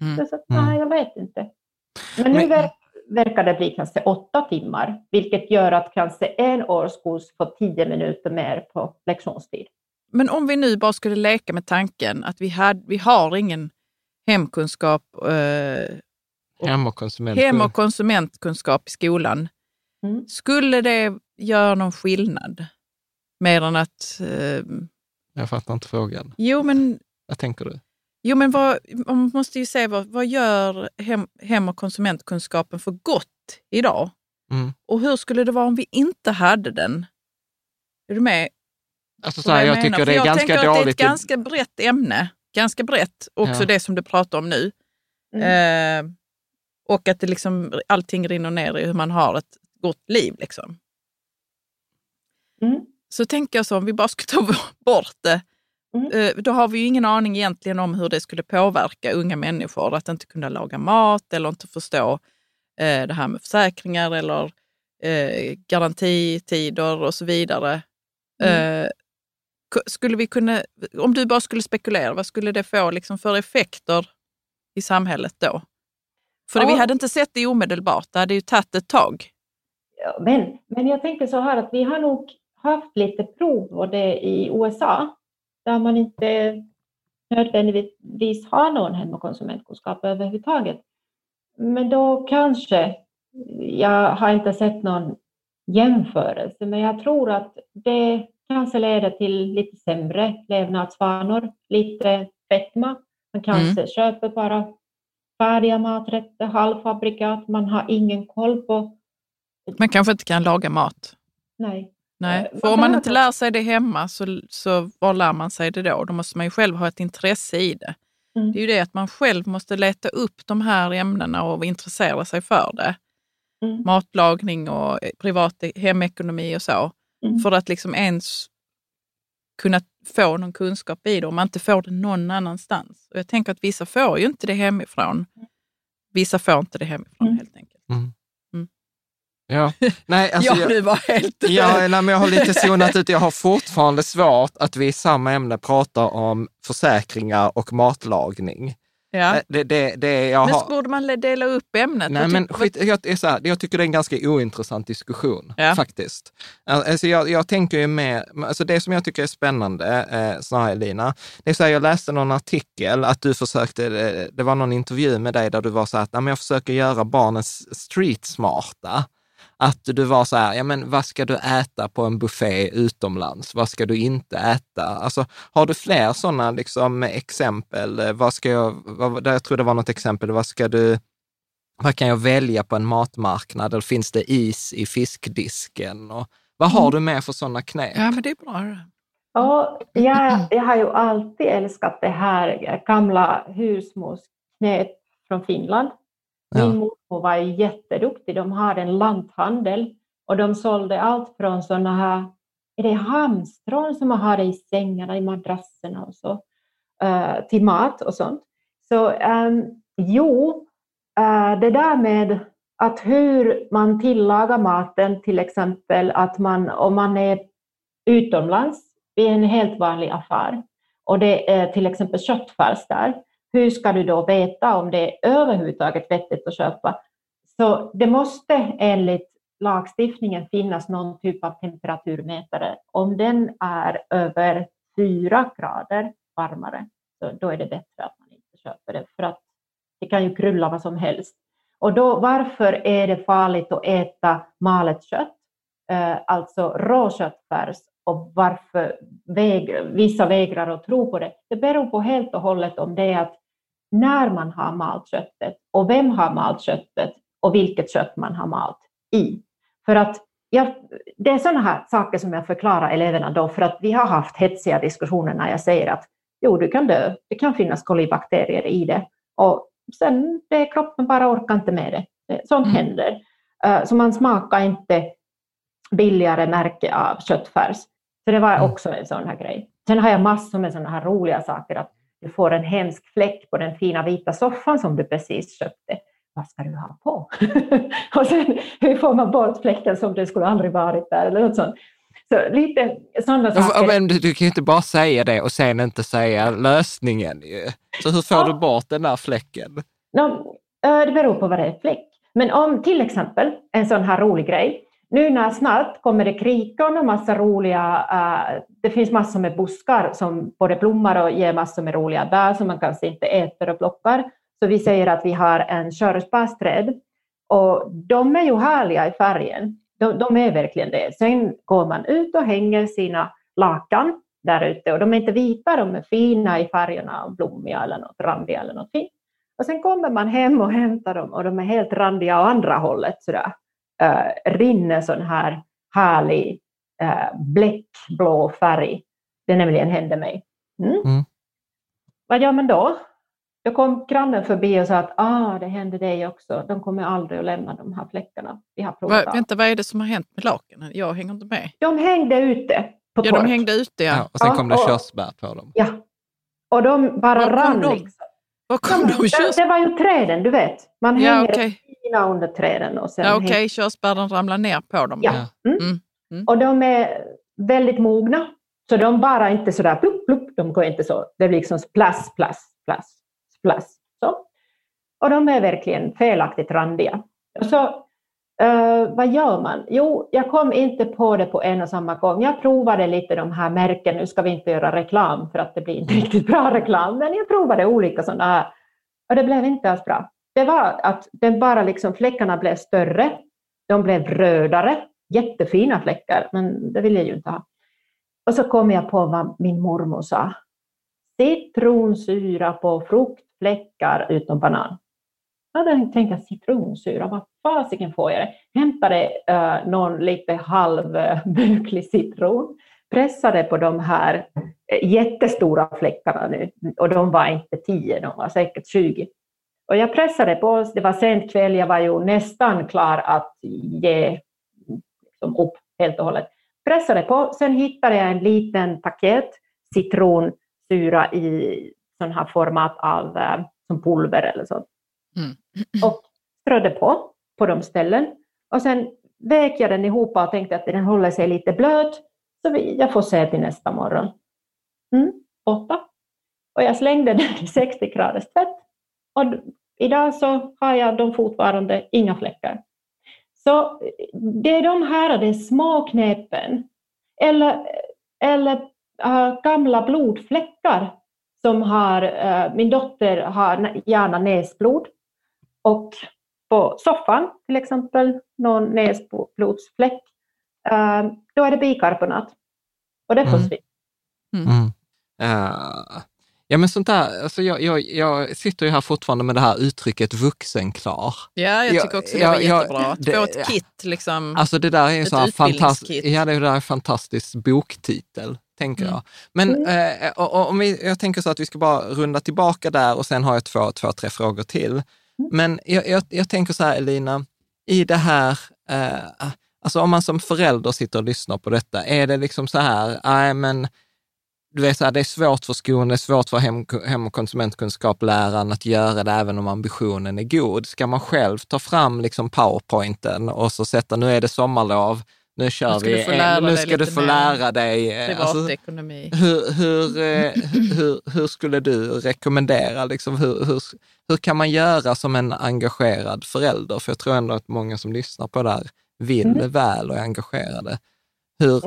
Mm. Jag sa, Mm. nej, jag vet inte. Men nu Men- ver- verkar det bli kanske åtta timmar, vilket gör att kanske en årskurs får tio minuter mer på lektionstid. Men om vi nu bara skulle leka med tanken att vi, hade, vi har ingen hemkunskap, eh, Hem och konsument. hem och konsumentkunskap i skolan. Mm. Skulle det göra någon skillnad? Mer än att... Eh, Jag fattar inte frågan. jo, men, Vad tänker du? jo, men vad, man måste ju se vad, vad gör hem, hem och konsumentkunskapen för gott idag? Mm. Och hur skulle det vara om vi inte hade den? Är du med? Alltså, så här, jag, menar? tycker det är jag ganska tänker att det är dåligt. ett ganska brett ämne. Ganska brett, också Ja. det som du pratar om nu. Eh, och att det liksom, allting rinner ner i hur man har ett gott liv. Liksom. Mm. Så tänker jag så, om vi bara skulle ta (laughs) bort det, Mm. eh, då har vi ju ingen aning egentligen om hur det skulle påverka unga människor. Att inte kunna laga mat eller inte förstå eh, det här med försäkringar eller eh, garantitider och så vidare. Mm. Ku- skulle vi kunna, om du bara skulle spekulera, vad skulle det få liksom för effekter i samhället då? För vi Ja. hade inte sett det omedelbart, det hade ju tagit ett tag. Ja, Men, men jag tänker så här att vi har nog haft lite prov och det i USA där man inte nödvändigtvis har någon hem och konsumentkunskap överhuvudtaget. Men då kanske, jag har inte sett någon jämförelse, men jag tror att det kanske leder till lite sämre levnadsvanor, lite fetma. Man kanske köper bara färdiga maträtter, halvfabrikat, man har ingen koll på Man kanske inte kan laga mat. Nej. Nej, Eh, för man om man inte lär sig det hemma, så, så var lär man sig det då? Då måste man ju själv ha ett intresse i det. Mm. Det är ju det att man själv måste leta upp de här ämnena och intressera sig för det. Mm. Matlagning och eh, privat hemekonomi och så. Mm. För att liksom ens kunna få någon kunskap i det om man inte får det någon annanstans. Och jag tänker att vissa får ju inte det hemifrån. Vissa får inte det hemifrån Mm. helt enkelt. Ja, nej, (laughs) alltså ja, jag, du var helt... ja, nej, men jag har lite zonat ut. Jag har fortfarande svårt att vi i samma ämne pratar om försäkringar och matlagning. Ja. Eh, Det, det, det, jag Men har, borde man dela upp ämnet. Nej, men skit, jag, är så här, jag tycker det är en ganska ointressant diskussion, Ja. faktiskt. Alltså jag, jag tänker ju mer, alltså det som jag tycker är spännande, eh, snarare Lina, det är så här, jag läste någon artikel att du försökte, det var någon intervju med dig där du var så här, att "Nej, men jag försöker göra barnen street smarta. Att du var så här, ja men vad ska du äta på en buffé utomlands? Vad ska du inte äta? Alltså, har du fler sådana liksom, exempel? Vad ska jag, vad, jag tror det var något exempel, vad ska du, vad kan jag välja på en matmarknad? Eller finns det is i fiskdisken? Och vad har du med för sådana knep? Ja, men det är bra. Och jag, jag har ju alltid älskat det här gamla husmorsknät från Finland. Min Ja. mormor var jätteduktig. De hade en lanthandel och de sålde allt från sådana här, är det hamstrån som man hade i sängarna, i madrasserna och så, eh, till mat och sånt. Så ehm, jo, eh, det där med att hur man tillagar maten, till exempel att man, om man är utomlands i en helt vanlig affär och det är till exempel köttfärs där, hur ska du då veta om det är överhuvudtaget vettigt att köpa? Så det måste enligt lagstiftningen finnas någon typ av temperaturmätare. Om den är över fyra grader varmare, så då är det bättre att man inte köper det, för att det kan ju krulla vad som helst. Och då, varför är det farligt att äta malet kött, eh, alltså råköttfärs, och varför väg, vissa vägrar att tro på det? Det beror på helt och hållet om det är att när man har malt köttet och vem har malt köttet och vilket kött man har malt i. För att jag, det är sådana här saker som jag förklarar eleverna då, för att vi har haft hetsiga diskussioner när jag säger att jo, du kan dö, det kan finnas kolibakterier i det. Och sen, det, kroppen bara orkar inte med det. Det- Sånt Mm. händer. Eh, Så man smakar inte billigare märke av köttfärs. Så det var Mm. också en sån här grej. Sen har jag massor med sådana här roliga saker, att du får en hemsk fläck på den fina vita soffan som du precis köpte. Vad ska du ha på? (laughs) och sen hur får man bort fläcken som det skulle aldrig varit där eller något sånt. Så lite sådana saker. Men du, du kan ju inte bara säga det och sen inte säga lösningen ju. Så hur får Ja. du bort den där fläcken? No, eh, det beror på vad det är fläck. Men om till exempel en sån här rolig grej. Nu när snart kommer det krikon och massa roliga, uh, det finns massor med buskar som både blommar och ger massor med roliga bär som man kanske inte äter och plockar. Så vi säger att vi har en körsbärsträd och de är ju härliga i färgen. De, de är verkligen det. Sen går man ut och hänger sina lakan där ute och de är inte vita, de är fina i färgerna och blommiga eller något randiga eller något fint. Och sen kommer man hem och hämtar dem och de är helt randiga åt andra hållet sådär. Uh, rinner sån här härlig uh, bläckblå färg. Det nämligen hände mig. Mm. Mm. Vad gör man då? Då kom grannen förbi och sa att ah, det hände dig också. De kommer aldrig att lämna de här fläckarna. Vi har provat. Va, vänta, vad är det som har hänt med lakanen? Jag hänger inte med. De hängde ute på Ja, tork. de hängde ute, ja. Ja, och sen Ja, kom det och- körsbär på dem. Ja. Och de bara Var rann. de? Liksom. Var kom Ja, de det, körs... det var ju träden, du vet. Man Ja, hänger okej. Fina under träden. Och sen Ja, okej, körsbären ramlar ner på dem. Ja. Mm. Mm. Mm. Och de är väldigt mogna. Så de bara inte sådär plupp, plupp, de går inte så. Det blir liksom splass, splass, splass, splass. Så. Och de är verkligen felaktigt randiga. Och så, eh, vad gör man? Jo, jag kom inte på det på en och samma gång. Jag provade lite de här märken. Nu ska vi inte göra reklam för att det blir inte (laughs) riktigt bra reklam, men jag provade olika sådana här. Och det blev inte alls bra. Det var att den bara liksom, fläckarna blev större. De blev rödare. Jättefina fläckar, men det vill jag ju inte ha. Och så kom jag på vad min mormor sa. Citronsyra på fruktfläckar utom banan. Ja, då tänkte jag citronsyra, vad fasiken får jag det? Hämtade uh, någon lite halvbuklig eh, citron, pressade på de här eh, jättestora fläckarna nu och de var inte 10, de var säkert 20. Och jag pressade på, det var sent kväll, jag var ju nästan klar att ge liksom, upp helt och hållet. Pressade på, sen hittade jag en liten paket citronsyra i sån här format av eh, som pulver eller så. Mm. (clears throat) Och strödde på, på de ställen. Och sen vek jag den ihop och tänkte att den håller sig lite blöt, så jag får se till nästa morgon. Mm, borta. Och jag slängde den i 60 graders tvätt. Och idag så har jag dem fortfarande inga fläckar. Så det är de här de små knepen, eller, eller uh, gamla blodfläckar som har, uh, min dotter har gärna näsblod och på soffan till exempel någon näsblodsfläck, uh, då är det bikarbonat och det försvinner. Mm. Mm. Uh, Ja, men sånt där, alltså jag, jag, jag sitter ju här fortfarande med det här uttrycket vuxenklar. Ja, jag tycker också det var jättebra. Att få ett kit, liksom. Alltså det där är en sån fantastisk, ja, det där är en fantastisk boktitel, tänker mm. jag. Men mm. eh, och, och, om vi, jag tänker så att vi ska bara runda tillbaka där och sen har jag två, två tre frågor till. Mm. Men jag, jag, jag, tänker så här, Elina, i det här, eh, alltså om man som förälder sitter och lyssnar på detta, är det liksom så här, nej men du vet, så här, det är svårt för skolan, det är svårt för hem, hem och konsumentkunskapläraren att göra det även om ambitionen är god. Ska man själv ta fram liksom powerpointen och så sätta, nu är det sommarlov, nu kör vi, nu ska du få lära dig. Eh, privatekonomi. Alltså, hur, hur, eh, hur, hur, skulle du rekommendera, liksom, hur, hur, hur kan man göra som en engagerad förälder? För jag tror ändå att många som lyssnar på det här vill mm. väl och är engagerade. Hur?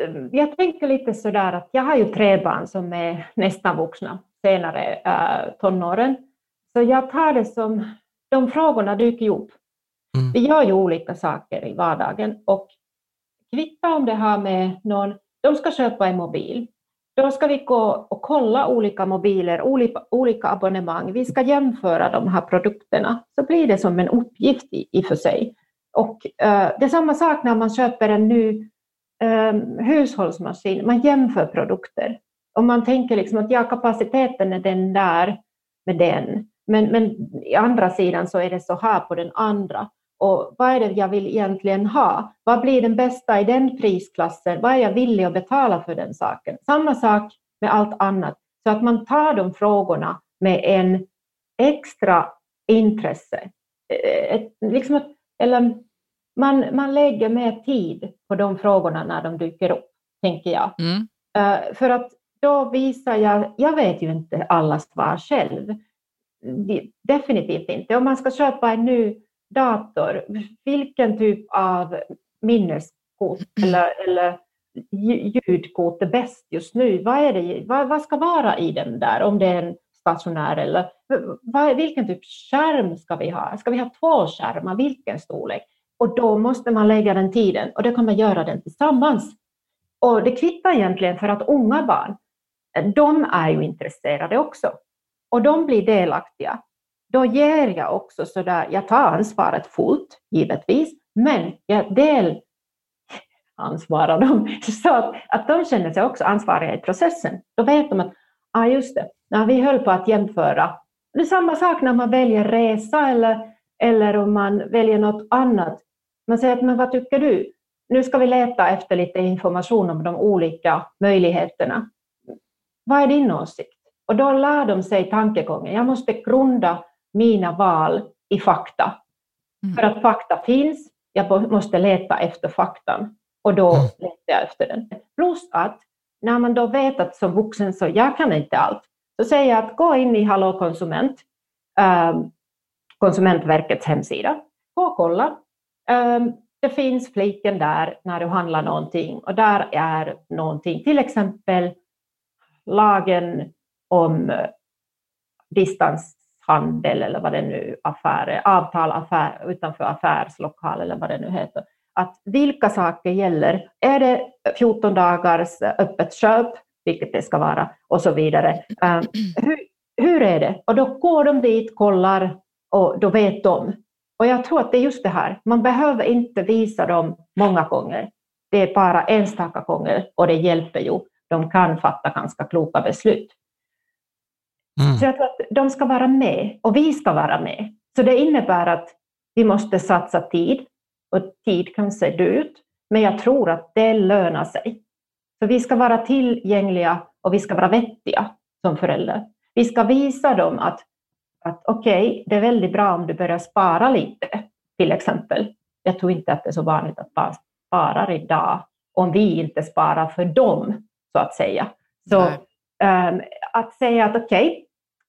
Jag, jag tänker lite sådär att jag har ju tre barn som är nästan vuxna, senare äh, tonåren. Så jag tar det som, de frågorna dyker ju upp. Mm. Vi gör ju olika saker i vardagen och kvitta om det har med någon, de ska köpa en mobil. Då ska vi gå och kolla olika mobiler, olika, olika abonnemang. Vi ska jämföra de här produkterna. Så blir det som en uppgift i, i för sig. Och uh, det är samma sak när man köper en ny eh, hushållsmaskin, man jämför produkter. Om man tänker liksom att ja, kapaciteten är den där med den, men, men i andra sidan så är det så här på den andra. Och vad är det jag vill egentligen ha? Vad blir den bästa i den prisklassen? Vad är jag villig att betala för den saken? Samma sak med allt annat. Så att man tar de frågorna med en extra intresse. Eh, ett, liksom ett, eller man, man lägger mer tid på de frågorna när de dyker upp, tänker jag. Mm. Uh, för att då visar jag, jag vet ju inte alla svar själv. Definitivt inte. Om man ska köpa en ny dator, vilken typ av minneskort (clears throat) eller, eller ljudkort är bäst just nu? Vad, är det, vad, vad ska vara i den där? Om det är en stationär eller vad, vilken typ skärm ska vi ha? Ska vi ha två skärmar? Vilken storlek? Och då måste man lägga den tiden och det kan man göra den tillsammans. Och det kvittar egentligen för att unga barn, de är ju intresserade också. Och de blir delaktiga. Då ger jag också sådär, jag tar ansvaret fullt, givetvis, men jag del ansvarar dem (laughs) så att, att de känner sig också ansvariga i processen. Då vet de att, ah just det, när vi höll på att jämföra, det är samma sak när man väljer resa eller, eller om man väljer något annat. Man säger att, men vad tycker du? Nu ska vi leta efter lite information om de olika möjligheterna. Vad är din åsikt? Och då lär de sig tankegången. Jag måste grunda mina val i fakta. Mm. För att fakta finns, jag måste leta efter faktan och då mm. letar jag efter den. Plus att när man då vet att som vuxen så jag kan inte allt, så säger jag att gå in i Hallå konsument, äh, Konsumentverkets hemsida, gå och kolla Ehm, det finns fliken där när du handlar någonting och där är någonting, till exempel lagen om eh, distanshandel eller vad det nu affär, avtal affär, utanför affärslokal eller vad det nu heter. Att vilka saker gäller? Är det 14 dagars öppet köp, vilket det ska vara, och så vidare. Um, hur, hur är det? Och då går de dit, kollar och då vet de och jag tror att det är just det här, man behöver inte visa dem många gånger. Det är bara enstaka gånger och det hjälper ju. De kan fatta ganska kloka beslut. Mm. Så jag tror att de ska vara med och vi ska vara med. Så det innebär att vi måste satsa tid och tid kan se dyrt, men jag tror att det lönar sig. Så vi ska vara tillgängliga och vi ska vara vettiga som föräldrar. Vi ska visa dem att att okej, okay, det är väldigt bra om du börjar spara lite, till exempel. jag tror inte att det är så vanligt att barn sparar idag, om vi inte sparar för dem, så att säga. Så um, att säga att okej, okay,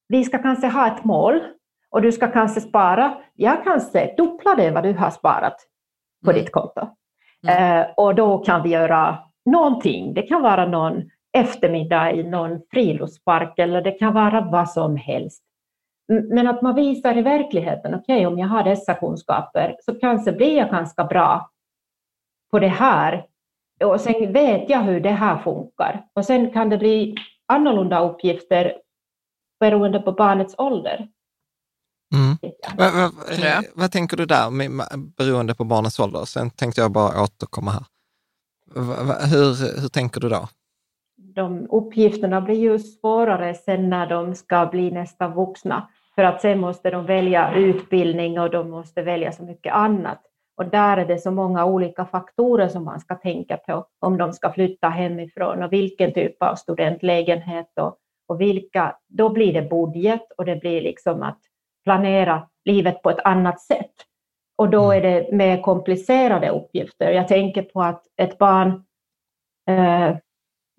vi ska kanske ha ett mål och du ska kanske spara, jag kanske dubbla det vad du har sparat på mm. ditt konto. Mm. Uh, och då kan vi göra någonting. Det kan vara någon eftermiddag i någon friluftspark eller det kan vara vad som helst. Men att man visar i verkligheten, okej okay, om jag har dessa kunskaper så kanske blir jag ganska bra på det här och sen vet jag hur det här funkar. Och sen kan det bli annorlunda uppgifter beroende på barnets ålder. Mm. Vad, vad, ja. vad, tänker du där, beroende på barnets ålder? Sen tänkte jag bara återkomma här. Hur, hur tänker du då? De uppgifterna blir ju svårare sen när de ska bli nästan vuxna, för att sen måste de välja utbildning och de måste välja så mycket annat. Och där är det så många olika faktorer som man ska tänka på om de ska flytta hemifrån och vilken typ av studentlägenhet och, och vilka, då blir det budget och det blir liksom att planera livet på ett annat sätt. Och då är det mer komplicerade uppgifter. Jag tänker på att ett barn eh,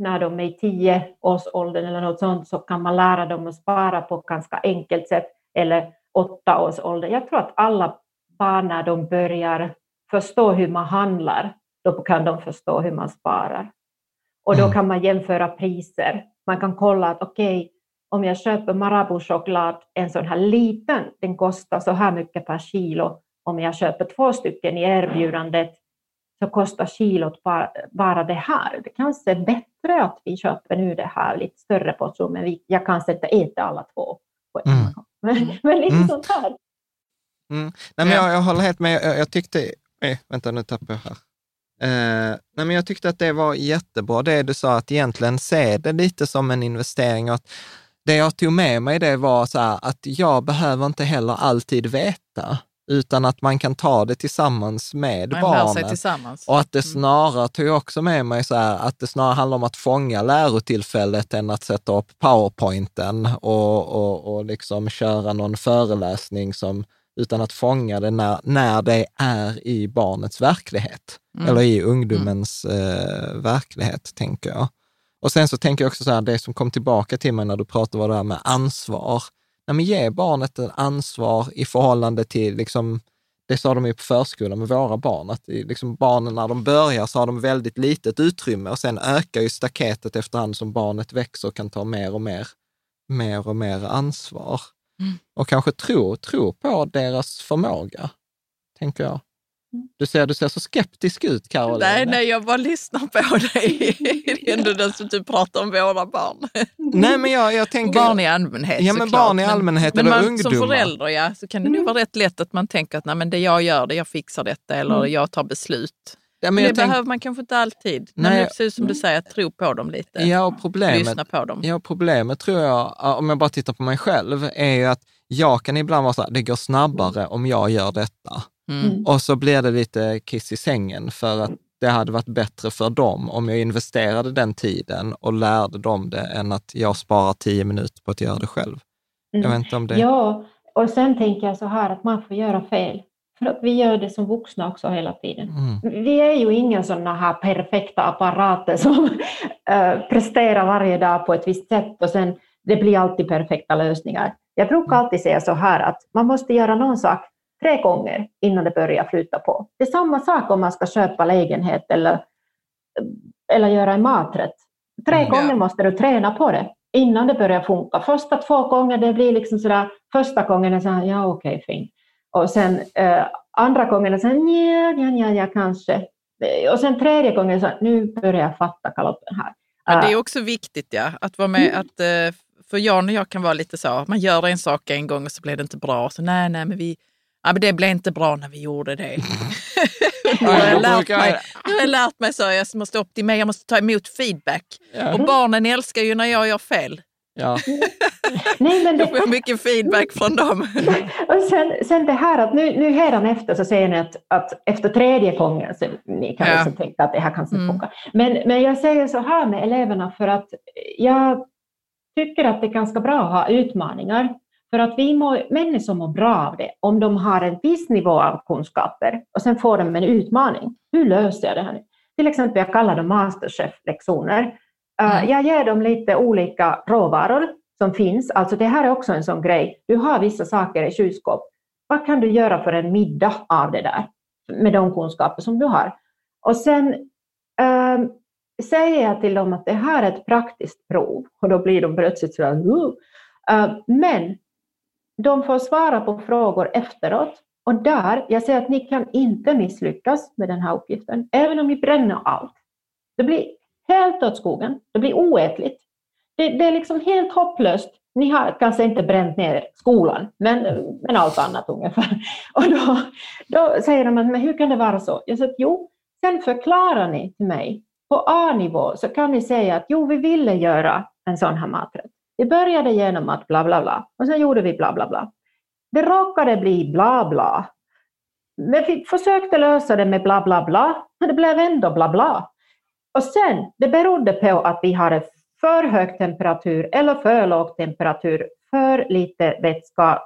när de är i tio års åldern eller något sånt så kan man lära dem att spara på ett ganska enkelt sätt eller åtta års ålder. Jag tror att alla barn när de börjar förstå hur man handlar, då kan de förstå hur man sparar. Och då mm. kan man jämföra priser. Man kan kolla att okej, okay, om jag köper Marabou-choklad, en sån här liten, den kostar så här mycket per kilo. Om jag köper två stycken i erbjudandet så kostar kilot bara, bara det här. Det kanske är bättre att vi köper nu det här lite större portion, men vi, jag kanske inte äter alla två på en mm. gång. Men, men lite mm. sånt här. Mm. Nej, men jag, jag håller helt med. Jag, jag tyckte, nej, vänta nu tappar jag här. Eh, nej, men jag tyckte att det var jättebra, det du sa, att egentligen se det lite som en investering. Och att det jag tog med mig det var så här, att jag behöver inte heller alltid veta, utan att man kan ta det tillsammans med man barnen. Tillsammans. Och att det mm. snarare tog jag också med mig så här, att det snarare handlar om att fånga lärotillfället än att sätta upp powerpointen och, och, och liksom köra någon föreläsning som utan att fånga det när, när det är i barnets verklighet, mm. eller i ungdomens mm. eh, verklighet, tänker jag. Och sen så tänker jag också så här, det som kom tillbaka till mig när du pratade var det här med ansvar. Nej, men ge barnet ett ansvar i förhållande till, liksom, det sa de ju på förskolan med våra barn, att liksom barnen när de börjar så har de väldigt litet utrymme och sen ökar ju staketet efterhand som barnet växer och kan ta mer och mer, mer och mer ansvar. Mm. Och kanske tro, tro på deras förmåga, tänker jag. Mm. Du ser, du ser så skeptisk ut, Caroline. Nej, nej, jag bara lyssnar på dig. (laughs) Det är ändå den som du pratar om våra barn. Nej, men jag, jag tänker... Barn i allmänhet Ja, men barn i allmänhet men, eller men man, ungdomar. Som förälder, ja, så kan det mm. nog vara rätt lätt att man tänker att nej, men det jag gör, det jag fixar detta eller mm. jag tar beslut. Ja, men, men det tänk... behöver man kanske inte alltid. Men Nej, precis som du säger, tro på dem lite. Ja, och problemet, Lyssna på dem. Ja, problemet tror jag, om jag bara tittar på mig själv, är ju att jag kan ibland vara så här, det går snabbare om jag gör detta. Mm. mm. Och så blir det lite kiss i sängen för att det hade varit bättre för dem om jag investerade den tiden och lärde dem det än att jag sparar tio minuter på att göra det själv. Mm. Jag vet inte om det... Ja, och sen tänker jag så här att man får göra fel. För att vi gör det som vuxna också hela tiden. Mm. Vi är ju inga sådana här perfekta apparater som äh, (laughs) presterar varje dag på ett visst sätt och sen det blir alltid perfekta lösningar. Jag brukar alltid säga så här att man måste göra någon sak tre gånger innan det börjar flyta på. Det är samma sak om man ska köpa lägenhet eller, eller göra en maträtt. Tre mm, gånger måste du träna på det innan det börjar funka. Första två gånger det blir liksom sådär, första gången är så här, ja okej, okay, fint. Och sen eh, andra gången är så här, ja, ja, ja, ja, kanske. Och sen tredje gången så nu börjar jag fatta kalotten här. Ja, det är också viktigt ja, att vara med, mm. att eh, för Jan och jag kan vara lite så, man gör en sak en gång och så blir det inte bra. Så nej, nej, men vi, ja, men det blev inte bra när vi gjorde det. (laughs) nu, har jag lärt mig, nu har jag lärt mig så, jag måste optimera, jag måste ta emot feedback. Ja. Och barnen älskar ju när jag gör fel. Ja. (laughs) Nej, men det... Jag får mycket feedback från dem. (laughs) och sen, sen det här att nu, nu efter så säger ni att, att efter tredje gången så ni kan ja. liksom tänka att det här kanske inte mm. funkar. Men, men jag säger så här med eleverna för att jag tycker att det är ganska bra att ha utmaningar. För att vi må, människor mår bra av det om de har en viss nivå av kunskaper och sen får de en utmaning. Hur löser jag det här nu? Till exempel, jag kallar dem masterchef-lektioner. Uh, jag ger dem lite olika råvaror som finns. Alltså det här är också en sån grej. Du har vissa saker i kylskåp. Vad kan du göra för en middag av det där? Med de kunskaper som du har. Och sen uh, säger jag till dem att det här är ett praktiskt prov. Och då blir de plötsligt så här, uh. Men de får svara på frågor efteråt. Och där, jag säger att ni kan inte misslyckas med den här uppgiften, även om ni bränner allt. Det blir helt åt skogen, det blir oätligt. Det, det är liksom helt hopplöst. Ni har kanske inte bränt ner skolan, men, men allt annat ungefär. (laughs) Och då, då säger de, men hur kan det vara så? Jag säger, jo, sen förklarar ni till mig. På A-nivå så kan ni säga att jo, vi ville göra en sån här maträtt. Vi började genom att bla bla bla och sen gjorde vi bla bla bla. Det råkade bli bla bla. Men vi försökte lösa det med bla bla bla, men det blev ändå bla bla. Och sen, det berodde på att vi hade för hög temperatur eller för låg temperatur, för lite vätska,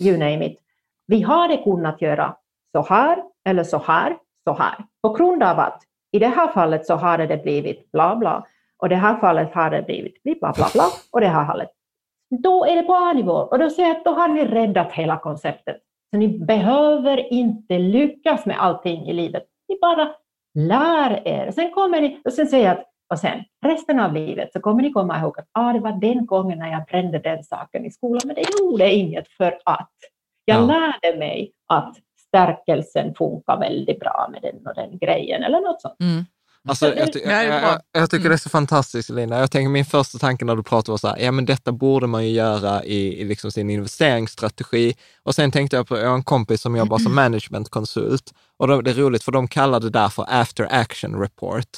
you name it. Vi hade kunnat göra så här eller så här, så här. På grund av att i det här fallet så hade det blivit bla bla. Och det här fallet har det blivit bla bla bla och det här fallet. Då är det på A-nivå och då säger jag att då har ni räddat hela konceptet. Så ni behöver inte lyckas med allting i livet. Ni bara lär er. Sen kommer ni, och sen säger jag att och sen resten av livet så kommer ni komma ihåg att ah, det var den gången när jag brände den saken i skolan, men det gjorde inget för att jag ja. lärde mig att stärkelsen funkar väldigt bra med den och den grejen eller något sånt. Mm. Alltså, jag, (laughs) jag, jag, jag, tycker det är så fantastiskt, Lina. Jag tänker min första tanke när du pratar var så här, ja men detta borde man ju göra i, i liksom sin investeringsstrategi. Och sen tänkte jag på, jag har en kompis som jobbar som (clears throat) managementkonsult och det är roligt för de kallar det där för after action report.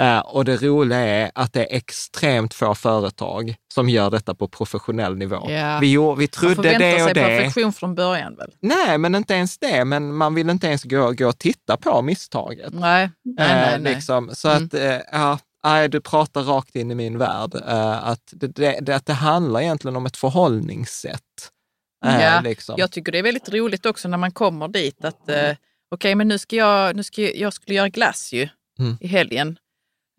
Uh, och det roliga är att det är extremt få företag som gör detta på professionell nivå. Yeah. Vi, vi trodde det och det. Man sig perfektion från början väl? Nej, men inte ens det. Men man vill inte ens gå, gå och titta på misstaget. Nej, nej, nej, uh, liksom. Så mm. att, uh, ja, Nej, du pratar rakt in i min värld. att det, det, det, det handlar egentligen om ett förhållningssätt. ja, liksom. Jag tycker det är väldigt roligt också när man kommer dit att okej, okay, men nu ska jag, nu ska jag, jag skulle göra glass ju mm. i helgen.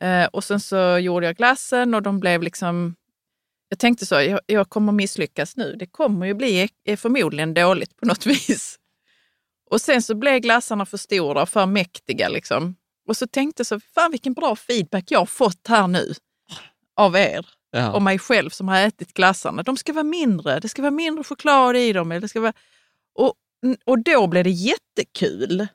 Eh, och sen så gjorde jag glassen och de blev liksom... Jag tänkte så, jag, jag kommer misslyckas nu. Det kommer ju bli är förmodligen dåligt på något (laughs) vis. Och sen så blev glassarna för stora och för mäktiga. Liksom. Och så tänkte jag så, fan vilken bra feedback jag har fått här nu av er ja. och mig själv som har ätit glassarna. De ska vara mindre, det ska vara mindre choklad i dem. Eller det ska vara... och, och då blev det jättekul.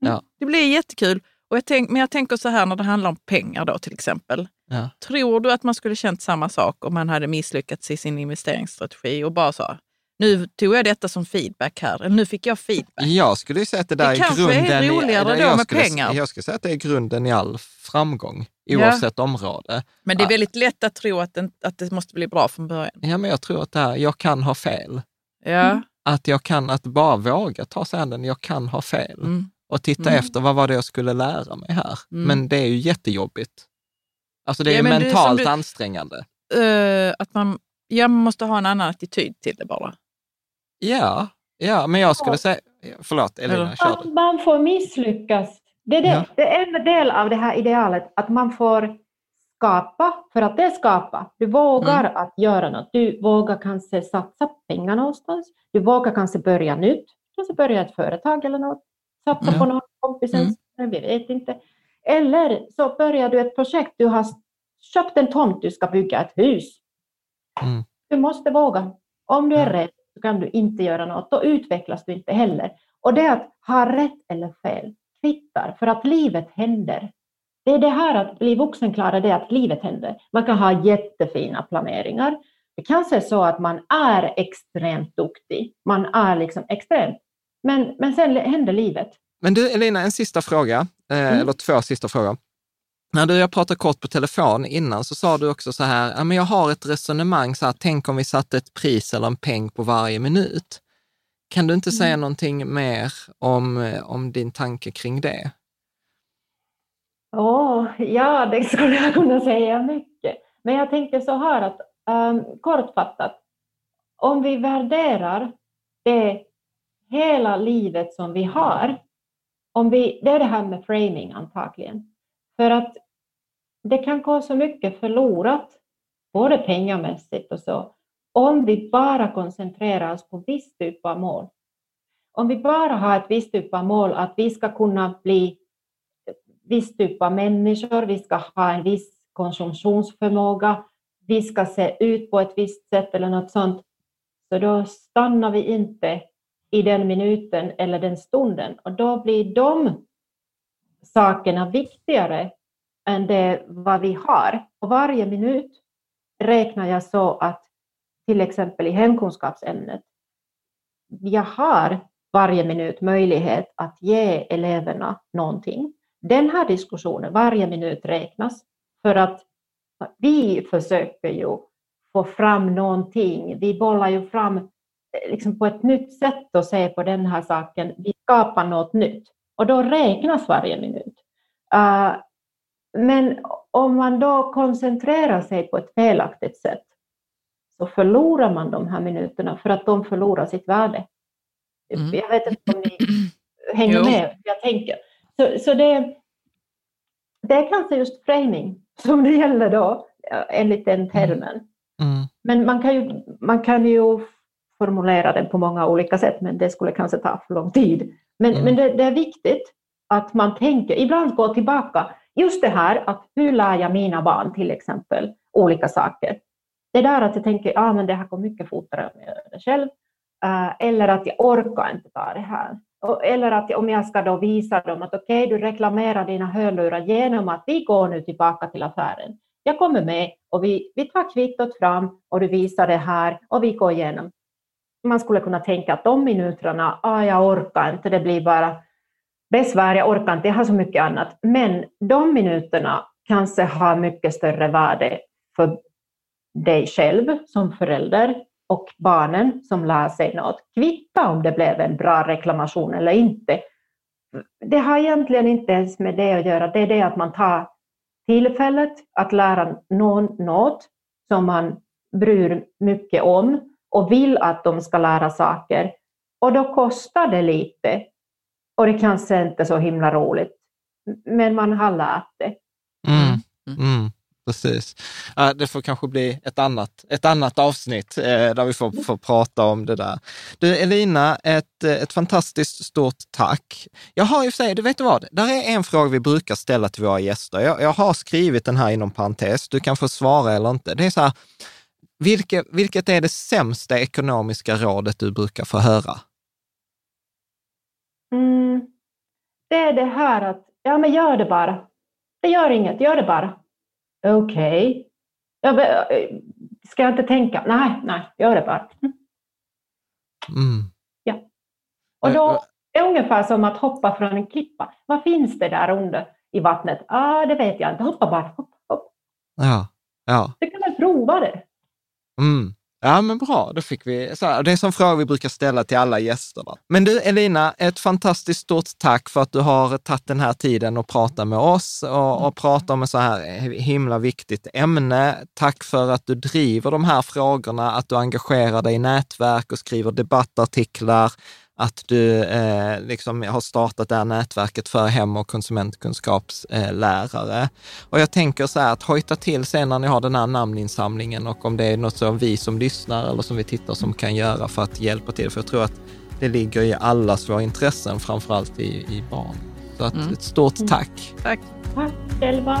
Ja. Det blev jättekul. Och jag tänk, men jag tänker så här när det handlar om pengar då till exempel. Ja. Tror du att man skulle känt samma sak om man hade misslyckats i sin investeringsstrategi och bara så, nu tog jag detta som feedback här, eller nu fick jag feedback. Jag skulle säga att det där det är grunden. Är roligare i, då med skulle, pengar. Jag skulle säga att det är grunden i all framgång, oavsett ja. område. Men det är väldigt lätt att tro att, den, att det måste bli bra från början. Ja, men jag tror att det här, jag kan ha fel. Ja. Att jag kan, att bara våga ta sig an den, jag kan ha fel. Mm och titta mm. efter vad var det jag skulle lära mig här. Mm. Men det är ju jättejobbigt. Alltså det är ja, ju mentalt du, ansträngande. Uh, att man, ja, man måste ha en annan attityd till det bara. Ja, ja men jag skulle ja. säga, förlåt Elina, kör du. Man får misslyckas. Det är, det, ja. det är en del av det här idealet, att man får skapa för att det är skapa. Du vågar mm. att göra något. Du vågar kanske satsa pengar någonstans. Du vågar kanske börja nytt. Kanske börja ett företag eller något satsa på någon kompisens, mm. vi vet inte. Eller så börjar du ett projekt, du har köpt en tomt, du ska bygga ett hus. Mm. Du måste våga. Om du är rädd så kan du inte göra något, då utvecklas du inte heller. Och det att ha rätt eller fel kvittar, för att livet händer. Det är det här att bli vuxen klarar det att livet händer. Man kan ha jättefina planeringar. Det kanske är så att man är extremt duktig. Man är liksom extremt men, men sen händer livet. Men du Elina, en sista fråga, eh, mm. eller två sista frågor. När du och jag pratade kort på telefon innan så sa du också så här, ja, men jag har ett resonemang, så här, tänk om vi satte ett pris eller en peng på varje minut. Kan du inte mm. säga någonting mer om, eh, om din tanke kring det? Oh, ja, det skulle jag kunna säga mycket. Men jag tänker så här att um, kortfattat, om vi värderar det hela livet som vi har, om vi, det är det här med framing antagligen, för att det kan gå så mycket förlorat, både pengamässigt och så, om vi bara koncentrerar oss på viss typ av mål. Om vi bara har ett visst typ av mål, att vi ska kunna bli viss typ av människor, vi ska ha en viss konsumtionsförmåga, vi ska se ut på ett visst sätt eller något sånt, så då stannar vi inte i den minuten eller den stunden och då blir de sakerna viktigare än det vad vi har. Och varje minut räknar jag så att till exempel i hemkunskapsämnet, jag har varje minut möjlighet att ge eleverna någonting. Den här diskussionen, varje minut räknas, för att vi försöker ju få fram någonting. Vi bollar ju fram liksom på ett nytt sätt att se på den här saken. Vi skapar något nytt och då räknas varje minut. Uh, men om man då koncentrerar sig på ett felaktigt sätt så förlorar man de här minuterna för att de förlorar sitt värde. Mm. Jag vet inte om ni (clears throat) hänger jo. med jag tänker. Så, så det, det är kanske just framing som det gäller då, enligt den mm. termen. Mm. Men man kan, ju, man kan ju formulera den på många olika sätt, men det skulle kanske ta för lång tid. Men, mm. men det, det, är viktigt att man tänker, ibland gå tillbaka, just det här att hur lär jag mina barn till exempel olika saker? Det är där att jag tänker, ja ah, men det här går mycket fortare om jag gör det själv, uh, eller att jag orkar inte ta det här. Eller att om jag ska då visa dem att okej, okay, du reklamerar dina hörlurar genom att vi går nu tillbaka till affären. Jag kommer med och vi, vi tar kvittot fram och du visar det här och vi går igenom. Man skulle kunna tänka att de minuterna, ah, jag orkar inte, det blir bara besvär, jag orkar inte, jag har så mycket annat. Men de minuterna kanske har mycket större värde för dig själv som förälder och barnen som lär sig något. Kvitta om det blev en bra reklamation eller inte. Det har egentligen inte ens med det att göra. Det är det att man tar tillfället att lära någon något som man bryr mycket om och vill att de ska lära saker. Och då kostar det lite. Och det kanske inte är så himla roligt. Men man har lärt det. Mm. Mm. Precis. Det får kanske bli ett annat, ett annat avsnitt eh, där vi får, får prata om det där. Du Elina, ett, ett fantastiskt stort tack. Jag har ju för sig, du vet vad, där är en fråga vi brukar ställa till våra gäster. Jag, jag har skrivit den här inom parentes, du kan få svara eller inte. Det är så här, vilket, vilket är det sämsta ekonomiska rådet du brukar få höra? Mm, det är det här att, ja men gör det bara. Det gör inget, gör det bara. Okej. Okay. Eh, ska jag inte tänka? Nej, nej, gör det bara. Mm. Ja. Och då är det ungefär som att hoppa från en klippa. Vad finns det där under i vattnet? Ah, det vet jag inte. Hoppa bara. Hopp, hopp. Ja, ja. Du kan väl prova det? Mm. Ja, men bra. Då fick vi, så här, det är en sån fråga vi brukar ställa till alla gäster. Va? Men du Elina, ett fantastiskt stort tack för att du har tagit den här tiden och prata med oss och, och prata om ett så här himla viktigt ämne. Tack för att du driver de här frågorna, att du engagerar dig i nätverk och skriver debattartiklar, att du eh, liksom har startat det här nätverket för hem och konsumentkunskapslärare. och jag tänker så här att hojta till sen när ni har den här namninsamlingen och om det är något som vi som lyssnar eller som vi tittar som kan göra för att hjälpa till. För jag tror att det ligger i allas våra intressen, framförallt i, i barn. Så att, mm. ett stort mm. tack. Tack. Tack själva.